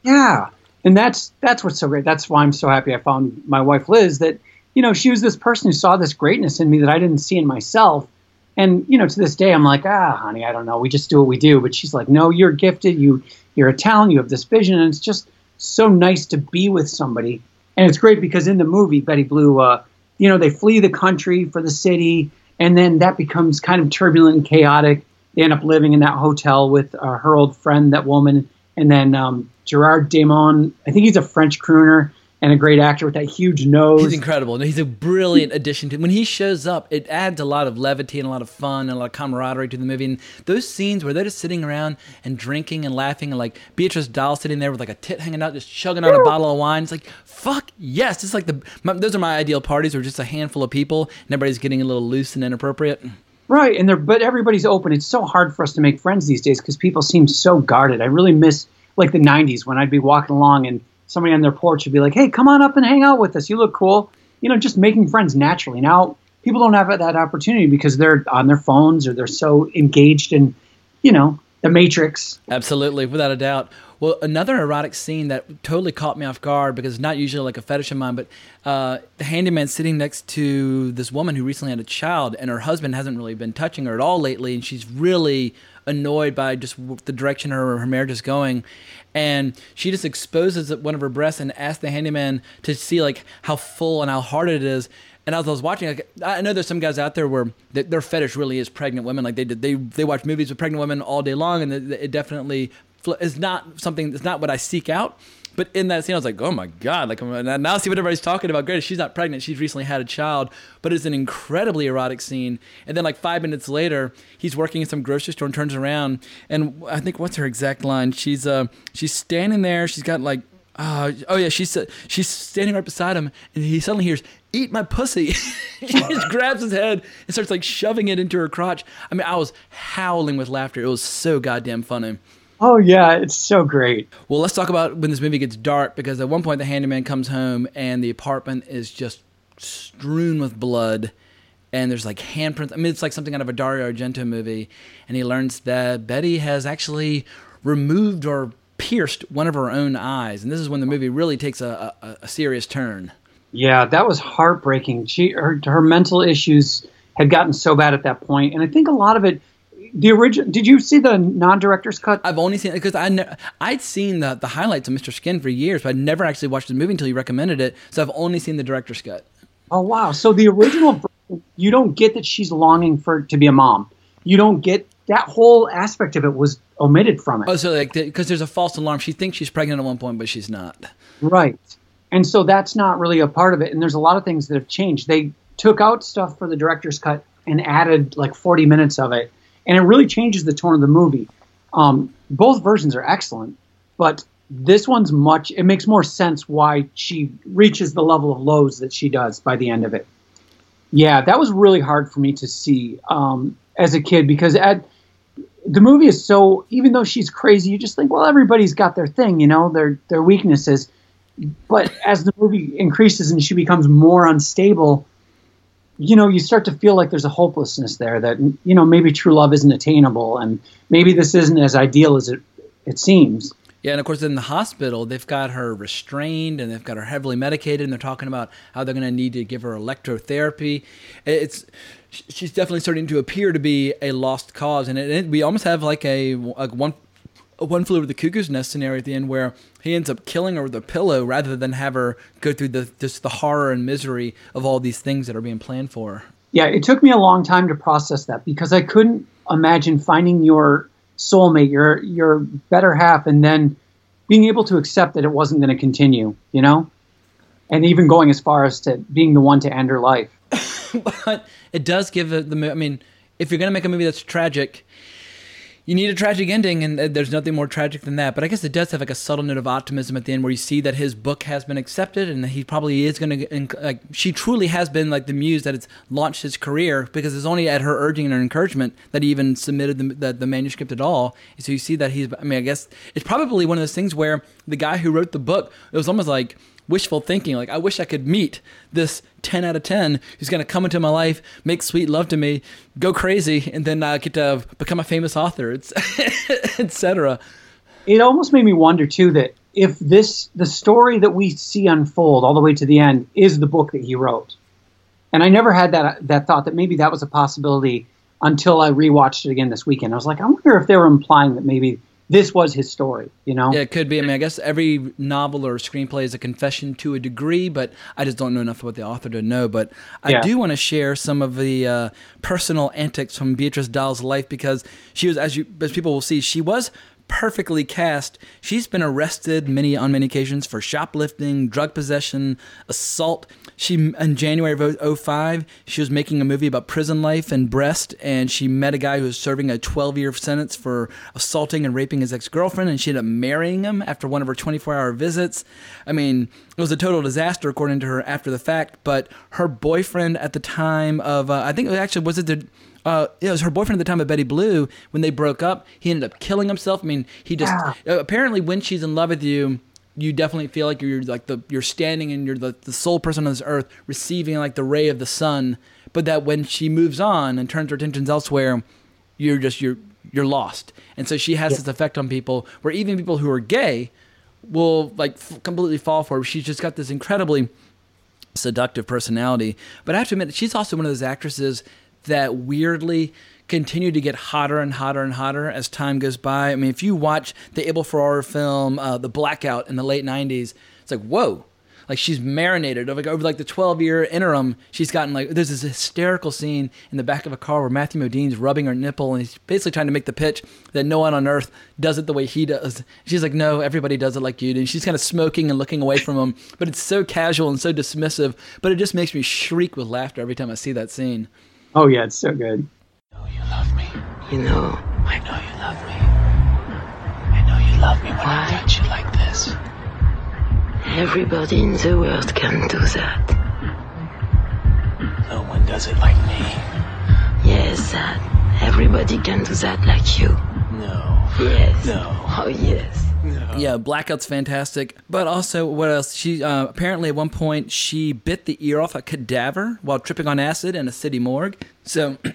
Yeah, and that's that's what's so great. That's why I'm so happy I found my wife Liz. That you know she was this person who saw this greatness in me that I didn't see in myself. And you know to this day I'm like, ah, honey, I don't know. We just do what we do. But she's like, no, you're gifted. You you're a talent. You have this vision, and it's just so nice to be with somebody. And it's great because in the movie Betty Blue, uh, you know, they flee the country for the city, and then that becomes kind of turbulent and chaotic. They end up living in that hotel with uh, her old friend, that woman, and then um, Gerard Darmon. I think he's a French crooner and a great actor with that huge nose. He's incredible. He's a brilliant addition to when he shows up. It adds a lot of levity and a lot of fun and a lot of camaraderie to the movie. And those scenes where they're just sitting around and drinking and laughing, and like Beatrice Dalle sitting there with like a tit hanging out, just chugging on a bottle of wine. It's like fuck yes. It's like the my, those are my ideal parties where just a handful of people and everybody's getting a little loose and inappropriate. Right, and they're but everybody's open. It's so hard for us to make friends these days because people seem so guarded. I really miss like the '90s when I'd be walking along and somebody on their porch would be like, "Hey, come on up and hang out with us. You look cool." You know, just making friends naturally. Now people don't have that opportunity because they're on their phones or they're so engaged in, you know, the Matrix. Absolutely, without a doubt. Well, another erotic scene that totally caught me off guard because it's not usually like a fetish of mine, but uh, the handyman sitting next to this woman who recently had a child, and her husband hasn't really been touching her at all lately, and she's really annoyed by just the direction her her marriage is going, and she just exposes one of her breasts and asks the handyman to see like how full and how hard it is. And as I was watching, like, I know there's some guys out there where th- their fetish really is pregnant women. Like they did, they they watch movies with pregnant women all day long, and it it definitely is not something. It's not what I seek out. But in that scene, I was like, oh my god! Like now, see what everybody's talking about. Great, she's not pregnant. She's recently had a child, but it's an incredibly erotic scene. And then like five minutes later, he's working in some grocery store and turns around, and I think what's her exact line? She's uh she's standing there. She's got like. Uh, oh yeah, she's uh, she's standing right beside him, and he suddenly hears "Eat my pussy." she just grabs his head and starts like shoving it into her crotch. I mean, I was howling with laughter. It was so goddamn funny. Oh yeah, it's so great. Well, let's talk about when this movie gets dark because at one point the handyman comes home and the apartment is just strewn with blood and there's like handprints. I mean, it's like something out of a Dario Argento movie. And he learns that Betty has actually removed or pierced one of her own eyes. And this is when the movie really takes a, a, a serious turn. Yeah, that was heartbreaking. She her her mental issues had gotten so bad at that point, and I think a lot of it. The original. Did you see the non-director's cut? I've only seen it because I ne- I'd seen the, the highlights of Mr. Skin for years, but I'd never actually watched the movie until you recommended it. So I've only seen the director's cut. Oh wow! So the original, you don't get that she's longing for to be a mom. You don't get that whole aspect of it was omitted from it. Oh, so like because there's a false alarm. She thinks she's pregnant at one point, but she's not. Right. And so that's not really a part of it. And there's a lot of things that have changed. They took out stuff for the director's cut and added like 40 minutes of it. And it really changes the tone of the movie. Um, both versions are excellent, but this one's much, it makes more sense why she reaches the level of lows that she does by the end of it. Yeah, that was really hard for me to see um, as a kid because at, the movie is so even though she's crazy, you just think, well, everybody's got their thing, you know, their their weaknesses. But as the movie increases and she becomes more unstable, you know, you start to feel like there's a hopelessness there that you know maybe true love isn't attainable and maybe this isn't as ideal as it it seems. Yeah, and of course, in the hospital, they've got her restrained and they've got her heavily medicated, and they're talking about how they're going to need to give her electrotherapy. It's she's definitely starting to appear to be a lost cause, and it, it, we almost have like a, a one one flew over the cuckoo's nest scenario at the end where he ends up killing her with a pillow rather than have her go through the just the horror and misery of all these things that are being planned for her. Yeah, it took me a long time to process that because I couldn't imagine finding your soulmate, your your better half, and then being able to accept that it wasn't going to continue, you know, and even going as far as to being the one to end her life. but it does give the, the. I mean, if you're going to make a movie that's tragic, you need a tragic ending, and uh, there's nothing more tragic than that. But I guess it does have like a subtle note of optimism at the end, where you see that his book has been accepted, and that he probably is going to. Like, she truly has been like the muse that has launched his career, because it's only at her urging and her encouragement that he even submitted the, the, the manuscript at all. So you see that he's. I mean, I guess it's probably one of those things where the guy who wrote the book, it was almost like wishful thinking. Like, I wish I could meet this 10 out of 10 who's going to come into my life, make sweet love to me, go crazy, and then uh, get to become a famous author, etc. It almost made me wonder, too, that if this, the story that we see unfold all the way to the end, is the book that he wrote. And I never had that, that thought that maybe that was a possibility until I rewatched it again this weekend. I was like, I wonder if they were implying that maybe this was his story, you know? Yeah, it could be. I mean, I guess every novel or screenplay is a confession to a degree, but I just don't know enough about the author to know. But I Yeah. do want to share some of the uh, personal antics from Beatrice Dalle's life because she was, as you, as people will see, she was perfectly cast. She's been arrested many on many occasions for shoplifting, drug possession, assault. She in January of 05, she was making a movie about prison life and breast, and she met a guy who was serving a 12-year sentence for assaulting and raping his ex-girlfriend, and she ended up marrying him after one of her 24-hour visits. I mean, it was a total disaster according to her after the fact. But her boyfriend at the time of, uh, I think it actually was it the uh, it was her boyfriend at the time of Betty Blue. When they broke up, he ended up killing himself. I mean, he just uh, apparently when she's in love with you, you definitely feel like you're like the you're standing and you're the, the sole person on this earth receiving like the ray of the sun. But that when she moves on and turns her attentions elsewhere, you're just you're you're lost. And so she has this effect on people where even people who are gay will like f- completely fall for her. She's just got this incredibly seductive personality. But I have to admit, that she's also one of those actresses that weirdly continue to get hotter and hotter and hotter as time goes by. I mean, if you watch the Abel Ferrara film, uh, The Blackout in the late 90s, it's like, whoa. like she's marinated over like over like the 12 year interim. She's gotten like there's this hysterical scene in the back of a car where Matthew Modine's rubbing her nipple and he's basically trying to make the pitch that no one on earth does it the way he does. She's like, no, everybody does it like you do. And she's kind of smoking and looking away from him, but it's so casual and so dismissive. But it just makes me shriek with laughter every time I see that scene. Oh yeah, it's so good. You love me. You know, I know you love me. I know you love me when I touch you like this. everybody in the world can do that. No one does it like me. Yes, that. Everybody can do that like you. No. Yes. No. Oh, yes. Yeah, Blackout's fantastic. But also, what else? She uh, apparently at one point she bit the ear off a cadaver while tripping on acid in a city morgue. So.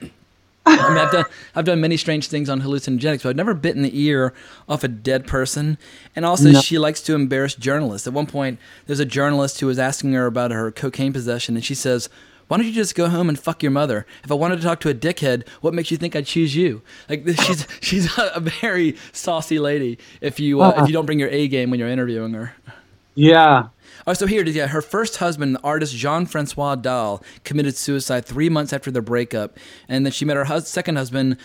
I mean, I've done I've done many strange things on hallucinogenics, but I've never bitten the ear off a dead person. And also, No. she likes to embarrass journalists. At one point, there's a journalist who was asking her about her cocaine possession, and she says, "Why don't you just go home and fuck your mother? If I wanted to talk to a dickhead, what makes you think I'd choose you?" Like this- she's she's a very saucy lady. If you uh, if you don't bring your A game when you're interviewing her. Yeah. Oh, so here. Yeah, her first husband, the artist Jean Francois Dalle, committed suicide three months after their breakup, and then she met her hus- second husband,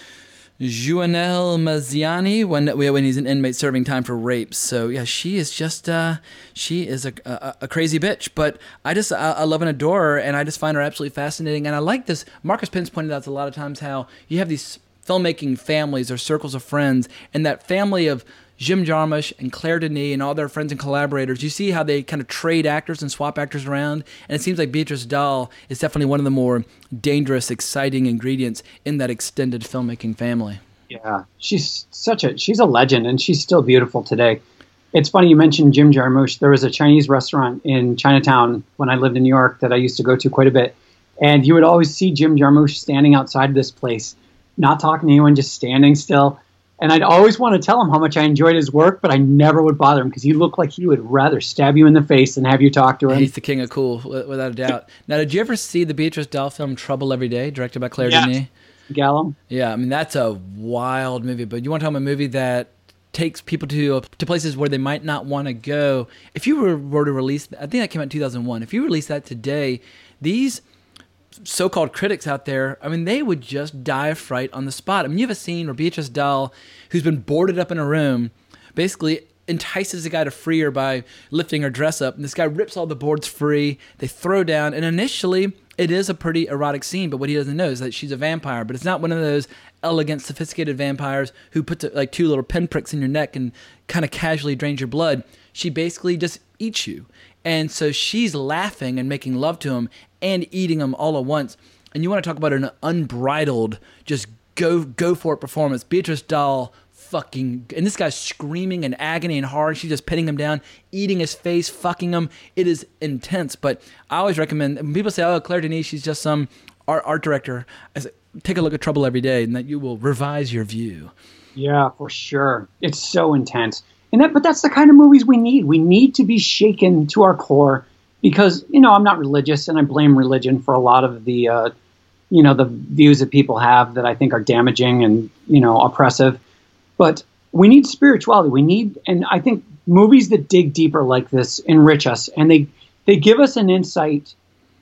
Guénaël Meziani, when when he's an inmate serving time for rape. So yeah, she is just uh, she is a, a, a crazy bitch. But I just I, I love and adore her, and I just find her absolutely fascinating. And I like this. Marcus Pence pointed out a lot of times how you have these filmmaking families or circles of friends, and that family of Jim Jarmusch and Claire Denis and all their friends and collaborators, you see how they kind of trade actors and swap actors around. And it seems like Beatrice Dalle is definitely one of the more dangerous, exciting ingredients in that extended filmmaking family. Yeah, she's such a she's a legend, and she's still beautiful today. It's funny you mentioned Jim Jarmusch. There was a Chinese restaurant in Chinatown when I lived in New York that I used to go to quite a bit, and you would always see Jim Jarmusch standing outside this place, not talking to anyone, just standing still. And I'd always want to tell him how much I enjoyed his work, but I never would bother him because he looked like he would rather stab you in the face than have you talk to him. He's the king of cool, without a doubt. Now, did you ever see the Beatrice Dalle film Trouble Every Day, directed by Claire Yes. Denis? Gallum. Yeah, I mean that's a wild movie. But you want to talk about a movie that takes people to uh, to places where they might not want to go. If you were, were to release, I think that came out in 2001. If you release that today, these so-called critics out there, I mean, they would just die of fright on the spot. I mean, you have a scene where Beatrice Dalle, who's been boarded up in a room, basically entices the guy to free her by lifting her dress up, and this guy rips all the boards free. They throw down, and initially it is a pretty erotic scene, but what he doesn't know is that she's a vampire. But it's not one of those elegant, sophisticated vampires who puts like two little pinpricks in your neck and kind of casually drains your blood. She basically just eats you. And so she's laughing and making love to him and eating them all at once. And you want to talk about an unbridled, just go go for it performance. Beatrice Dalle fucking and this guy's screaming in agony and horror. She's just pinning him down, eating his face, fucking him. It is intense. But I always recommend when people say, "Oh, Claire Denis, she's just some art art director." I say, take a look at Trouble Every Day, and that you will revise your view. Yeah, for sure. It's so intense. And that but that's the kind of movies we need. We need to be shaken to our core because, you know, I'm not religious and I blame religion for a lot of the uh, you know, the views that people have that I think are damaging and, you know, oppressive. But we need spirituality. We need and I think movies that dig deeper like this enrich us and they they give us an insight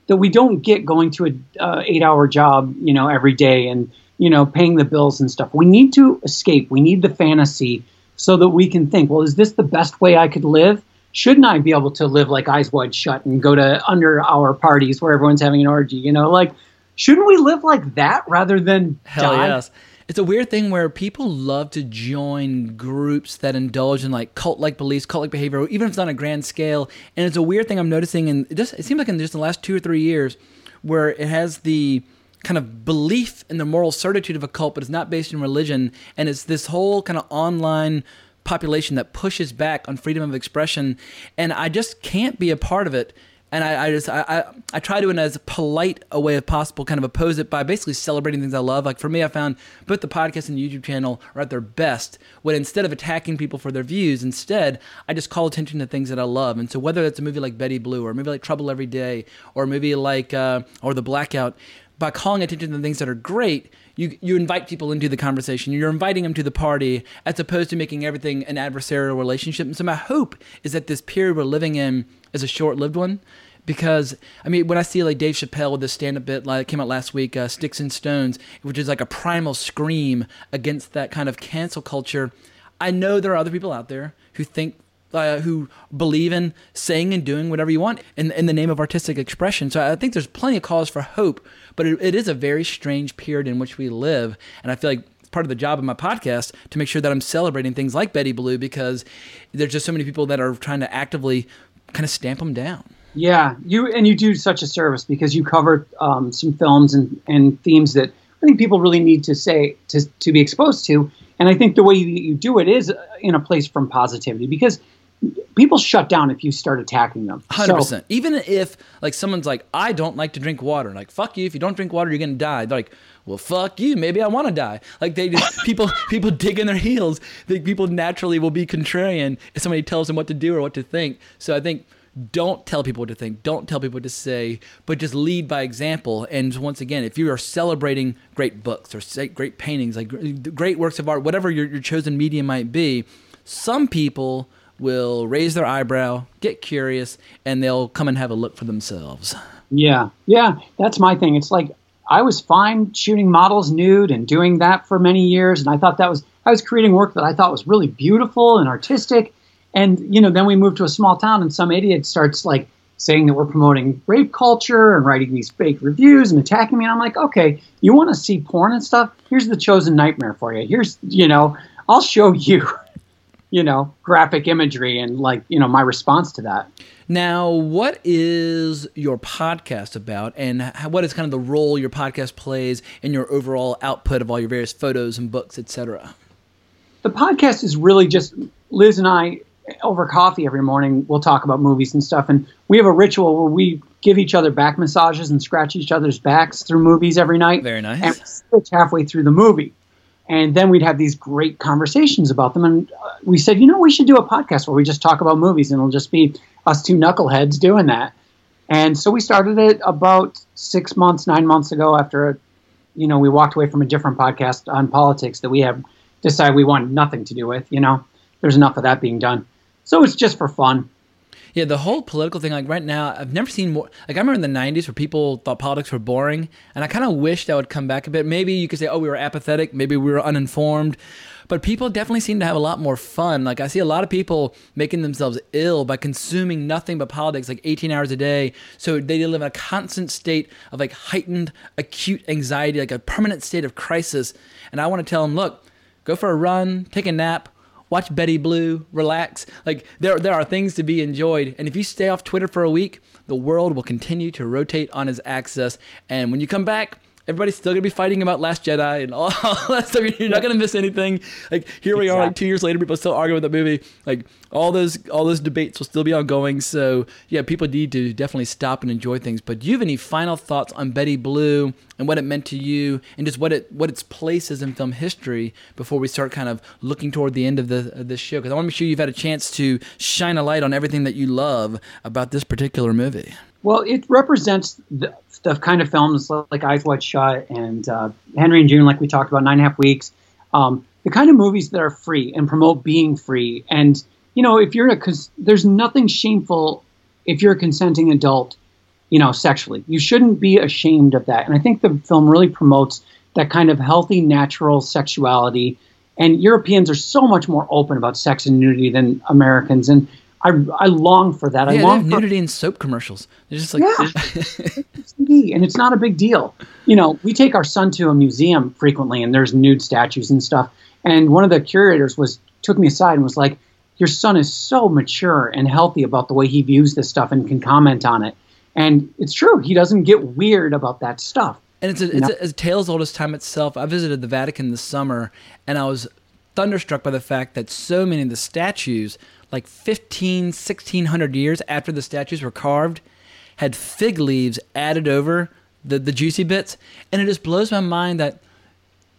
that we don't get going to a uh, eight hour job, you know, every day and you know paying the bills and stuff. We need to escape. We need the fantasy so that we can think, well, is this the best way I could live? Shouldn't I be able to live like eyes wide shut and go to under hour parties where everyone's having an orgy? You know, like shouldn't we live like that rather than Hell die? yes. It's a weird thing where people love to join groups that indulge in like cult like beliefs, cult like behavior, even if it's on a grand scale. And it's a weird thing I'm noticing, and it, just, it seems like in just the last two or three years, where it has the kind of belief in the moral certitude of a cult, but it's not based in religion. And it's this whole kind of online population that pushes back on freedom of expression. And I just can't be a part of it. And I, I just I, I, I try to in as polite a way as possible kind of oppose it by basically celebrating things I love. Like for me, I found both the podcast and the YouTube channel are at their best when instead of attacking people for their views, instead I just call attention to things that I love. And so whether it's a movie like Betty Blue or a movie like Trouble Every Day or a movie like uh, or The Blackout, by calling attention to the things that are great, you you invite people into the conversation. You're inviting them to the party as opposed to making everything an adversarial relationship. And so my hope is that this period we're living in is a short-lived one. Because I mean, when I see like Dave Chappelle with this stand-up bit like came out last week, uh, "Sticks and Stones," which is like a primal scream against that kind of cancel culture, I know there are other people out there who think uh, who believe in saying and doing whatever you want in, in the name of artistic expression. So I think there's plenty of cause for hope, but it, it is a very strange period in which we live. And I feel like it's part of the job of my podcast to make sure that I'm celebrating things like Betty Blue because there's just so many people that are trying to actively kind of stamp them down. Yeah, you and you do such a service because you cover um, some films and, and themes that I think people really need to say to to be exposed to. And I think the way you, you do it is in a place from positivity because people shut down if you start attacking them. Hundred So- percent. Even if like someone's like, I don't like to drink water. Like, fuck you. If you don't drink water, you're gonna die. They're like, well, fuck you. Maybe I want to die. Like they just people people dig in their heels. They, people naturally will be contrarian if somebody tells them what to do or what to think. So I think don't tell people what to think. Don't tell people what to say, but just lead by example. And once again, if you are celebrating great books or say great paintings, like great works of art, whatever your, your chosen medium might be, some people will raise their eyebrow, get curious, and they'll come and have a look for themselves. Yeah, yeah, that's my thing. It's like I was fine shooting models nude and doing that for many years, and I thought that was I was creating work that I thought was really beautiful and artistic. And you know, then we moved to a small town, and some idiot starts like saying that we're promoting rape culture and writing these fake reviews and attacking me. And I'm like, okay, you want to see porn and stuff? Here's the chosen nightmare for you. Here's you know, I'll show you, you know, graphic imagery and like you know my response to that. Now, what is your podcast about, and what is kind of the role your podcast plays in your overall output of all your various photos and books, etc.? the podcast is really just Liz and I over coffee every morning. We'll talk about movies and stuff, and we have a ritual where we give each other back massages and scratch each other's backs through movies every night. Very nice. And switch halfway through the movie, and then we'd have these great conversations about them. And uh, we said, you know, we should do a podcast where we just talk about movies, and it'll just be us two knuckleheads doing that. And so we started it about six months, nine months ago after, you know, we walked away from a different podcast on politics that we have decided we wanted nothing to do with. You know, there's enough of that being done. So it's just for fun. Yeah, the whole political thing, like right now, I've never seen more. Like, I remember in the 90s where people thought politics were boring, and I kind of wish that would come back a bit. Maybe you could say, oh, we were apathetic, maybe we were uninformed, but people definitely seem to have a lot more fun. Like, I see a lot of people making themselves ill by consuming nothing but politics, like 18 hours a day. So they live in a constant state of like heightened acute anxiety, like a permanent state of crisis. And I want to tell them, look, go for a run, take a nap, watch Betty Blue, relax. Like there there are things to be enjoyed. And if you stay off Twitter for a week, the world will continue to rotate on its axis. And when you come back, everybody's still gonna be fighting about Last Jedi and all that stuff. You're not gonna miss anything. Like here we are, like two years later, people still arguing with the movie. Like all those all those debates will still be ongoing. So yeah, people need to definitely stop and enjoy things. But do you have any final thoughts on Betty Blue and what it meant to you, and just what it what its place is in film history before we start kind of looking toward the end of the of this show? Because I want to make sure you've had a chance to shine a light on everything that you love about this particular movie. Well, it represents the, the kind of films like Eyes Wide Shut and uh, Henry and June, like we talked about, Nine and a Half Weeks. Um, the kind of movies that are free and promote being free. And you know, if you're a, cause there's nothing shameful if you're a consenting adult, you know, sexually. You shouldn't be ashamed of that. And I think the film really promotes that kind of healthy, natural sexuality. And Europeans are so much more open about sex and nudity than Americans. And I, I long for that. I Yeah, they long for nudity in soap commercials. They're just like Yeah. And it's not a big deal. You know, we take our son to a museum frequently, and there's nude statues and stuff. And one of the curators was took me aside and was like, "Your son is so mature and healthy about the way he views this stuff and can comment on it." And it's true; he doesn't get weird about that stuff. And it's a, it's a, a tale as old as time itself. I visited the Vatican this summer, and I was thunderstruck by the fact that so many of the statues, like 15, 1600 years after the statues were carved, had fig leaves added over the, the juicy bits. And it just blows my mind that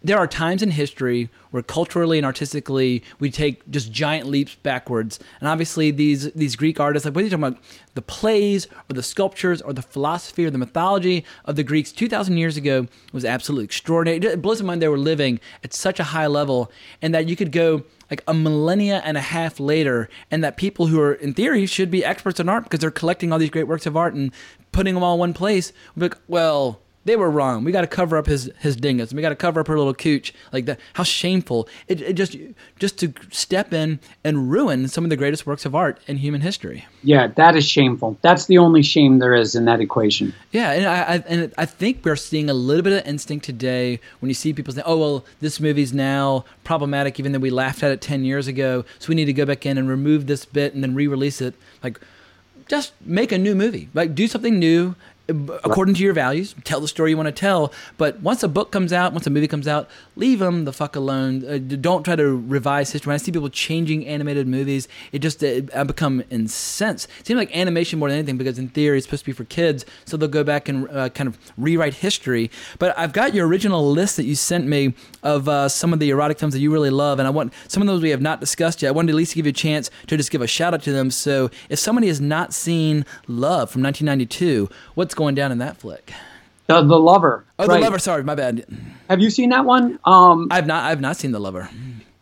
there are times in history where culturally and artistically we take just giant leaps backwards. And obviously these these Greek artists, like what are you talking about? The plays or the sculptures or the philosophy or the mythology of the Greeks 2,000 years ago was absolutely extraordinary. It blows my mind they were living at such a high level and that you could go like a millennia and a half later, and that people who are in theory should be experts in art because they're collecting all these great works of art and putting them all in one place. Like, well, they were wrong. We got to cover up his his dingus. We got to cover up her little cooch. Like that. How shameful! It, it just just to step in and ruin some of the greatest works of art in human history. Yeah, that is shameful. That's the only shame there is in that equation. Yeah, and I, I and I think we're seeing a little bit of instinct today when you see people say, "Oh, well, this movie's now problematic, even though we laughed at it ten years ago, so we need to go back in and remove this bit and then re-release it." Like, just make a new movie. Like, do something new according to your values, tell the story you want to tell. But once a book comes out, once a movie comes out, leave them the fuck alone. Uh, don't try to revise history. When I see people changing animated movies, it just it, I become incensed. It seems like animation more than anything because in theory it's supposed to be for kids, so they'll go back and uh, kind of rewrite history. But I've got your original list that you sent me of uh, some of the erotic films that you really love, and I want some of those we have not discussed yet. I wanted to at least to give you a chance to just give a shout out to them. So if somebody has not seen Love from 1992, what's going down in that flick? The, the Lover. Oh, right. the lover. Sorry, my bad. Have you seen that one? Um, I've not. I've not seen the lover.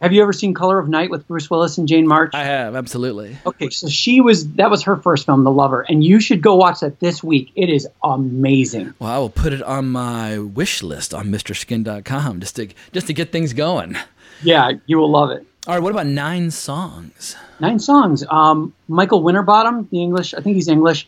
have you ever seen Color of Night with Bruce Willis and Jane March? I have absolutely. Okay, so she was that was her first film, The Lover, and you should go watch that this week. It is amazing. Well, I will put it on my wish list on MrSkin.com just to just to get things going. Yeah, you will love it. All right. What about nine songs? Nine songs. Um, Michael Winterbottom, the English. I think he's English.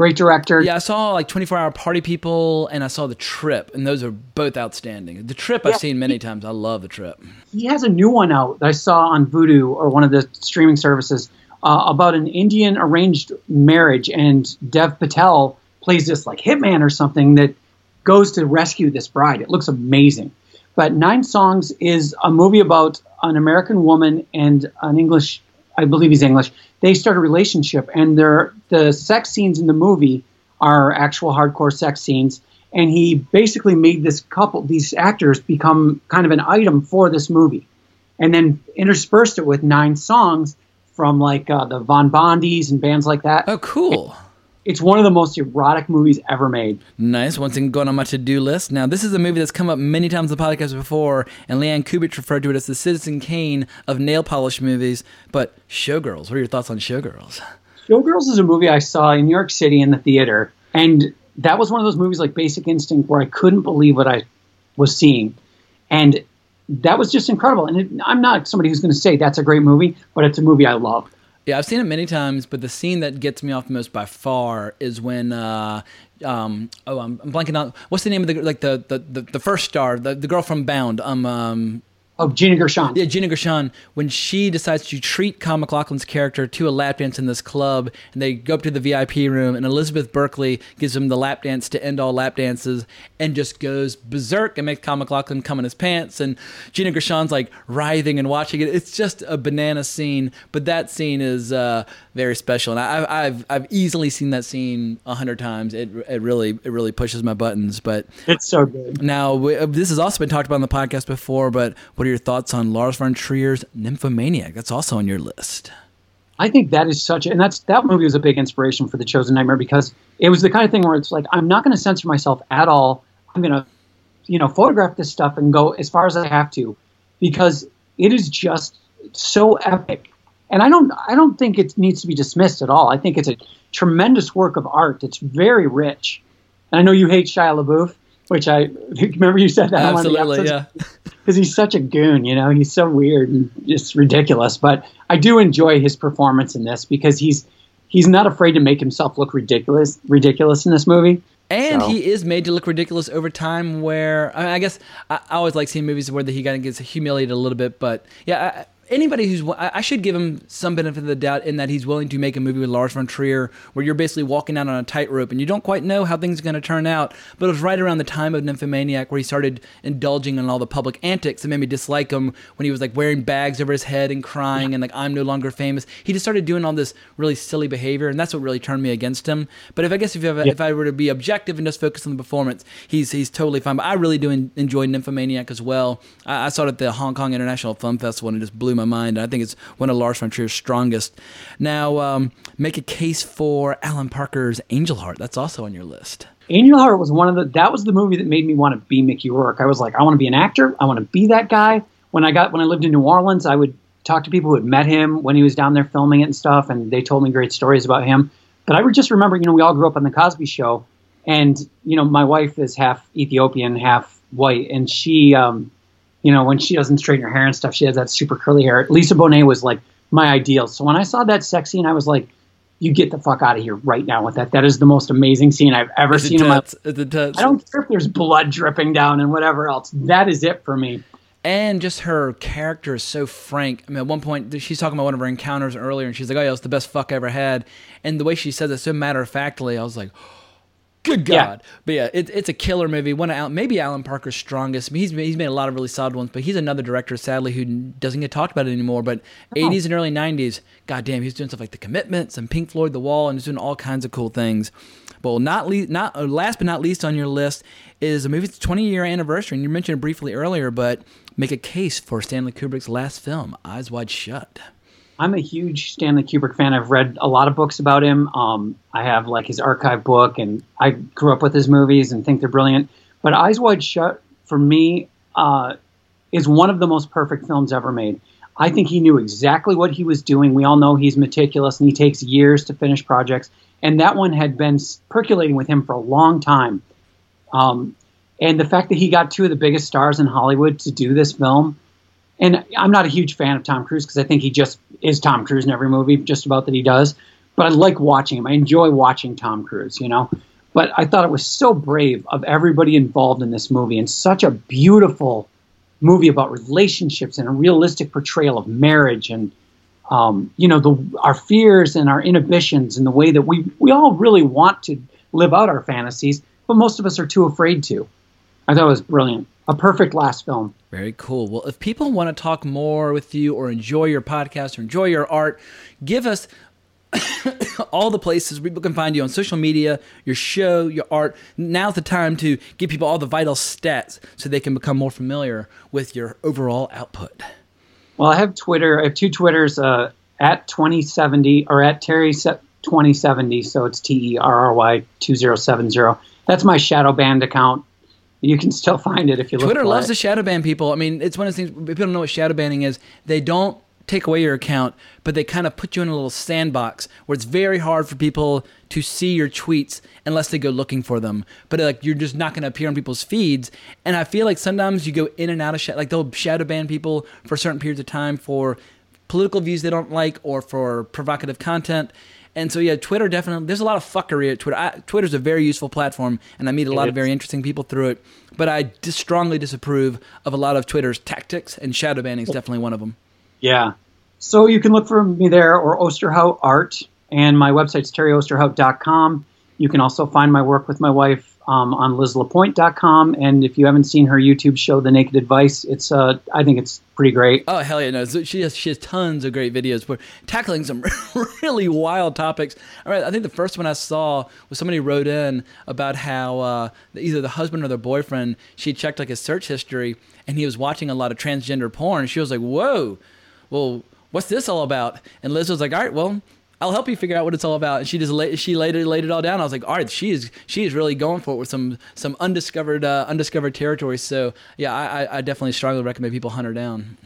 Great director. Yeah, I saw like 24 Hour Party People, and I saw The Trip, and those are both outstanding. The Trip I've seen many times. I love The Trip. He has a new one out that I saw on Vudu or one of the streaming services uh, about an Indian arranged marriage, and Dev Patel plays this like hitman or something that goes to rescue this bride. It looks amazing. But Nine Songs is a movie about an American woman and an English, I believe he's English. They start a relationship, and the sex scenes in the movie are actual hardcore sex scenes. And he basically made this couple, these actors, become kind of an item for this movie, and then interspersed it with nine songs from like uh, the Von Bondies and bands like that. Oh, cool. It's one of the most erotic movies ever made. Nice. Once again, going on my to-do list. Now, this is a movie that's come up many times on the podcast before, and Leanne Kubich referred to it as the Citizen Kane of nail polish movies. But Showgirls. What are your thoughts on Showgirls? Showgirls is a movie I saw in New York City in the theater, and that was one of those movies like Basic Instinct where I couldn't believe what I was seeing, and that was just incredible. And it, I'm not somebody who's going to say that's a great movie, but it's a movie I love. Yeah, I've seen it many times, but the scene that gets me off the most by far is when uh, um, oh, I'm, I'm blanking out. What's the name of the like the the, the, the first star, the, the girl from Bound? Um, um, Oh, Gina Gershon. yeah, Gina Gershon, when she decides to treat Kyle MacLachlan's character to a lap dance in this club, and they go up to the VIP room, and Elizabeth Berkley gives him the lap dance to end all lap dances, and just goes berserk and makes Kyle MacLachlan come in his pants, and Gina Gershon's like writhing and watching it. It's just a banana scene, but that scene is uh, very special, and I, I've I've easily seen that scene a hundred times. It it really it really pushes my buttons, but. It's so good. Now, we- this has also been talked about on the podcast before, but what are your thoughts on Lars von Trier's Nymphomaniac? That's also on your list. I think that is such, and that's that movie was a big inspiration for the Chosen Nightmare because it was the kind of thing where it's like I'm not going to censor myself at all. I'm going to, you know, photograph this stuff and go as far as I have to, because it is just so epic. And I don't, I don't think it needs to be dismissed at all. I think it's a tremendous work of art. It's very rich. And I know you hate Shia LaBeouf, which I remember you said that on one of the Absolutely, yeah. because he's such a goon, you know, he's so weird and just ridiculous. But I do enjoy his performance in this because he's he's not afraid to make himself look ridiculous ridiculous in this movie. And So- he is made to look ridiculous over time. Where I, mean, I guess I, I always like seeing movies where the, he kind of gets humiliated a little bit, but yeah, I, anybody who's I should give him some benefit of the doubt in that he's willing to make a movie with Lars von Trier where you're basically walking out on a tightrope and you don't quite know how things are going to turn out. But it was right around the time of Nymphomaniac where he started indulging in all the public antics that made me dislike him when he was like wearing bags over his head and crying and like I'm no longer famous. He just started doing all this really silly behavior and that's what really turned me against him. But if I guess if you have, if I were to be objective and just focus on the performance, he's he's totally fine. But I really do enjoy Nymphomaniac as well. I, I saw it at the Hong Kong International Film Festival and it just blew my mind. I think it's one of Lars von Trier's strongest. Now, um, make a case for Alan Parker's Angel Heart. That's also on your list. Angel Heart was one of the that was the movie that made me want to be Mickey Rourke. I was like, I want to be an actor. I want to be that guy. When I got when I lived in New Orleans, I would talk to people who had met him when he was down there filming it and stuff, and they told me great stories about him. But I would just remember, you know, we all grew up on the Cosby Show, and you know, my wife is half Ethiopian, half white, and she, um, you know, when she doesn't straighten her hair and stuff, she has that super curly hair. Lisa Bonet was like my ideal. So when I saw that sex scene, I was like, you get the fuck out of here right now with that. That is the most amazing scene I've ever seen in my? I don't care if there's blood dripping down and whatever else. That is it for me. and just her character is so frank. I mean, at one point she's talking about one of her encounters earlier, and she's like, "Oh yeah, it's the best fuck I ever had," and the way she says it so matter of factly, I was like. Good Yeah. God! But yeah, it, it's a killer movie. One of Al, maybe Alan Parker's strongest. I mean, he's he's made a lot of really solid ones, but he's another director, sadly, who doesn't get talked about anymore. But 80s and early 90s, goddamn, he's doing stuff like The Commitments and Pink Floyd, The Wall, and he's doing all kinds of cool things. But not le- not uh, last but not least on your list is a movie's 20 year anniversary, and you mentioned it briefly earlier, but make a case for Stanley Kubrick's last film, Eyes Wide Shut. I'm a huge Stanley Kubrick fan. I've read a lot of books about him. Um, I have like his archive book, and I grew up with his movies and think they're brilliant. But Eyes Wide Shut, for me, uh, is one of the most perfect films ever made. I think he knew exactly what he was doing. We all know he's meticulous and he takes years to finish projects. And that one had been percolating with him for a long time. Um, and the fact that he got two of the biggest stars in Hollywood to do this film, and I'm not a huge fan of Tom Cruise because I think he just is Tom Cruise in every movie, just about that he does. But I like watching him. I enjoy watching Tom Cruise, you know. But I thought it was so brave of everybody involved in this movie and such a beautiful movie about relationships and a realistic portrayal of marriage and um, you know the our fears and our inhibitions and the way that we we all really want to live out our fantasies, but most of us are too afraid to. I thought it was brilliant. A perfect last film. Very cool. Well, if people want to talk more with you or enjoy your podcast or enjoy your art, give us all the places people can find you on social media, your show, your art. Now's the time to give people all the vital stats so they can become more familiar with your overall output. Well, I have Twitter. I have two Twitters uh, at 2070 or at Terry 2070. So it's T E R R Y 2070. That's my shadow band account. You can still find it if you look Twitter loves it. to shadow ban people. I mean, it's one of the things people don't know what shadow banning is. They don't take away your account, but they kind of put you in a little sandbox where it's very hard for people to see your tweets unless they go looking for them. But uh, like you're just not going to appear on people's feeds. And I feel like sometimes you go in and out of shadow. Like they'll shadow ban people for certain periods of time for political views they don't like or for provocative content. And so yeah, Twitter definitely. There's a lot of fuckery at Twitter. I, Twitter's a very useful platform, and I meet a lot of very interesting people through it. But I dis- strongly disapprove of a lot of Twitter's tactics, and shadow banning is oh. definitely one of them. Yeah. So you can look for me there or Osterhout Art, and my website's terryosterhout.com. You can also find my work with my wife um, on lizlapointe.com. And if you haven't seen her YouTube show, The Naked Advice, it's uh, I think it's pretty great. Oh hell yeah! No, she has she has tons of great videos for tackling some really wild topics. All right, I think the first one I saw was somebody wrote in about how uh, either the husband or their boyfriend she checked like his search history and he was watching a lot of transgender porn. She was like, "Whoa, well, what's this all about?" And Liz was like, "All right, well." I'll help you figure out what it's all about. And she just laid, she laid it laid it all down. I was like, all right, she is she is really going for it with some some undiscovered uh, undiscovered territory. So yeah, I, I- definitely strongly recommend people hunt her down.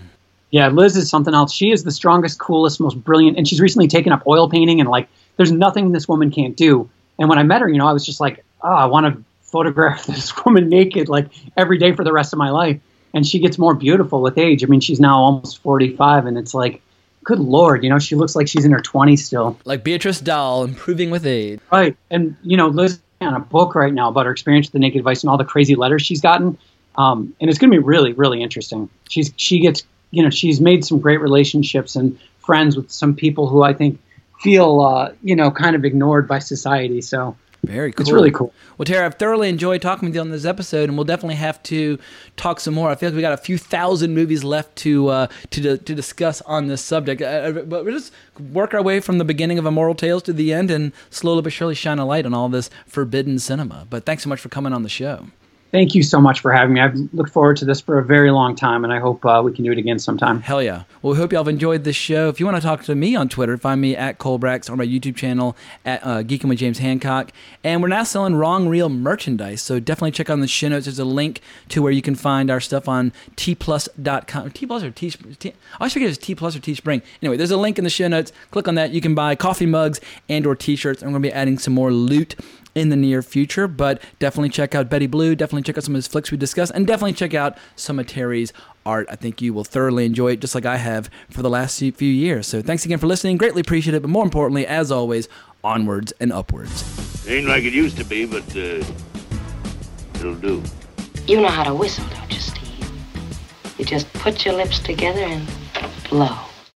Yeah, Liz is something else. She is the strongest, coolest, most brilliant, and she's recently taken up oil painting. And like, there's nothing this woman can't do. And when I met her, you know, I was just like, oh, I want to photograph this woman naked like every day for the rest of my life. And she gets more beautiful with age. I mean, she's now almost 45, and it's like, good lord, you know, she looks like she's in her 20s still. Like Beatrice Dalle, improving with age. Right. And, you know, Liz on a book right now about her experience with the naked advice and all the crazy letters she's gotten. Um, and it's going to be really, really interesting. She's She gets you know, she's made some great relationships and friends with some people who I think feel, uh, you know, kind of ignored by society. So Very cool. it's really cool. Well, Terry, I've thoroughly enjoyed talking with you on this episode, and we'll definitely have to talk some more. I feel like we got a few thousand movies left to uh, to to discuss on this subject. Uh, but we'll just work our way from the beginning of Immoral Tales to the end, and slowly but surely shine a light on all this forbidden cinema. But thanks so much for coming on the show. Thank you so much for having me. I've looked forward to this for a very long time, and I hope uh, we can do it again sometime. Hell yeah. Well, we hope y'all have enjoyed this show. If you want to talk to me on Twitter, find me at Colebrax or my YouTube channel at uh, Geeking with James Hancock. And we're now selling Wrong Reel merchandise, so definitely check on the show notes. There's a link to where you can find our stuff on tplus.com. T plus or T, I always forget if T plus or T Spring. Anyway, there's a link in the show notes. Click on that. You can buy coffee mugs and or t-shirts. I'm going to be adding some more loot in the near future. But definitely check out Betty Blue. Definitely check out some of his flicks we discussed, and definitely check out some of Terry's art. I think you will thoroughly enjoy it, just like I have for the last few years. So thanks again for listening. Greatly appreciate it. But more importantly, as always, onwards and upwards. Ain't like it used to be, but uh, it'll do. You know how to whistle, don't you, Steve? You just put your lips together and blow.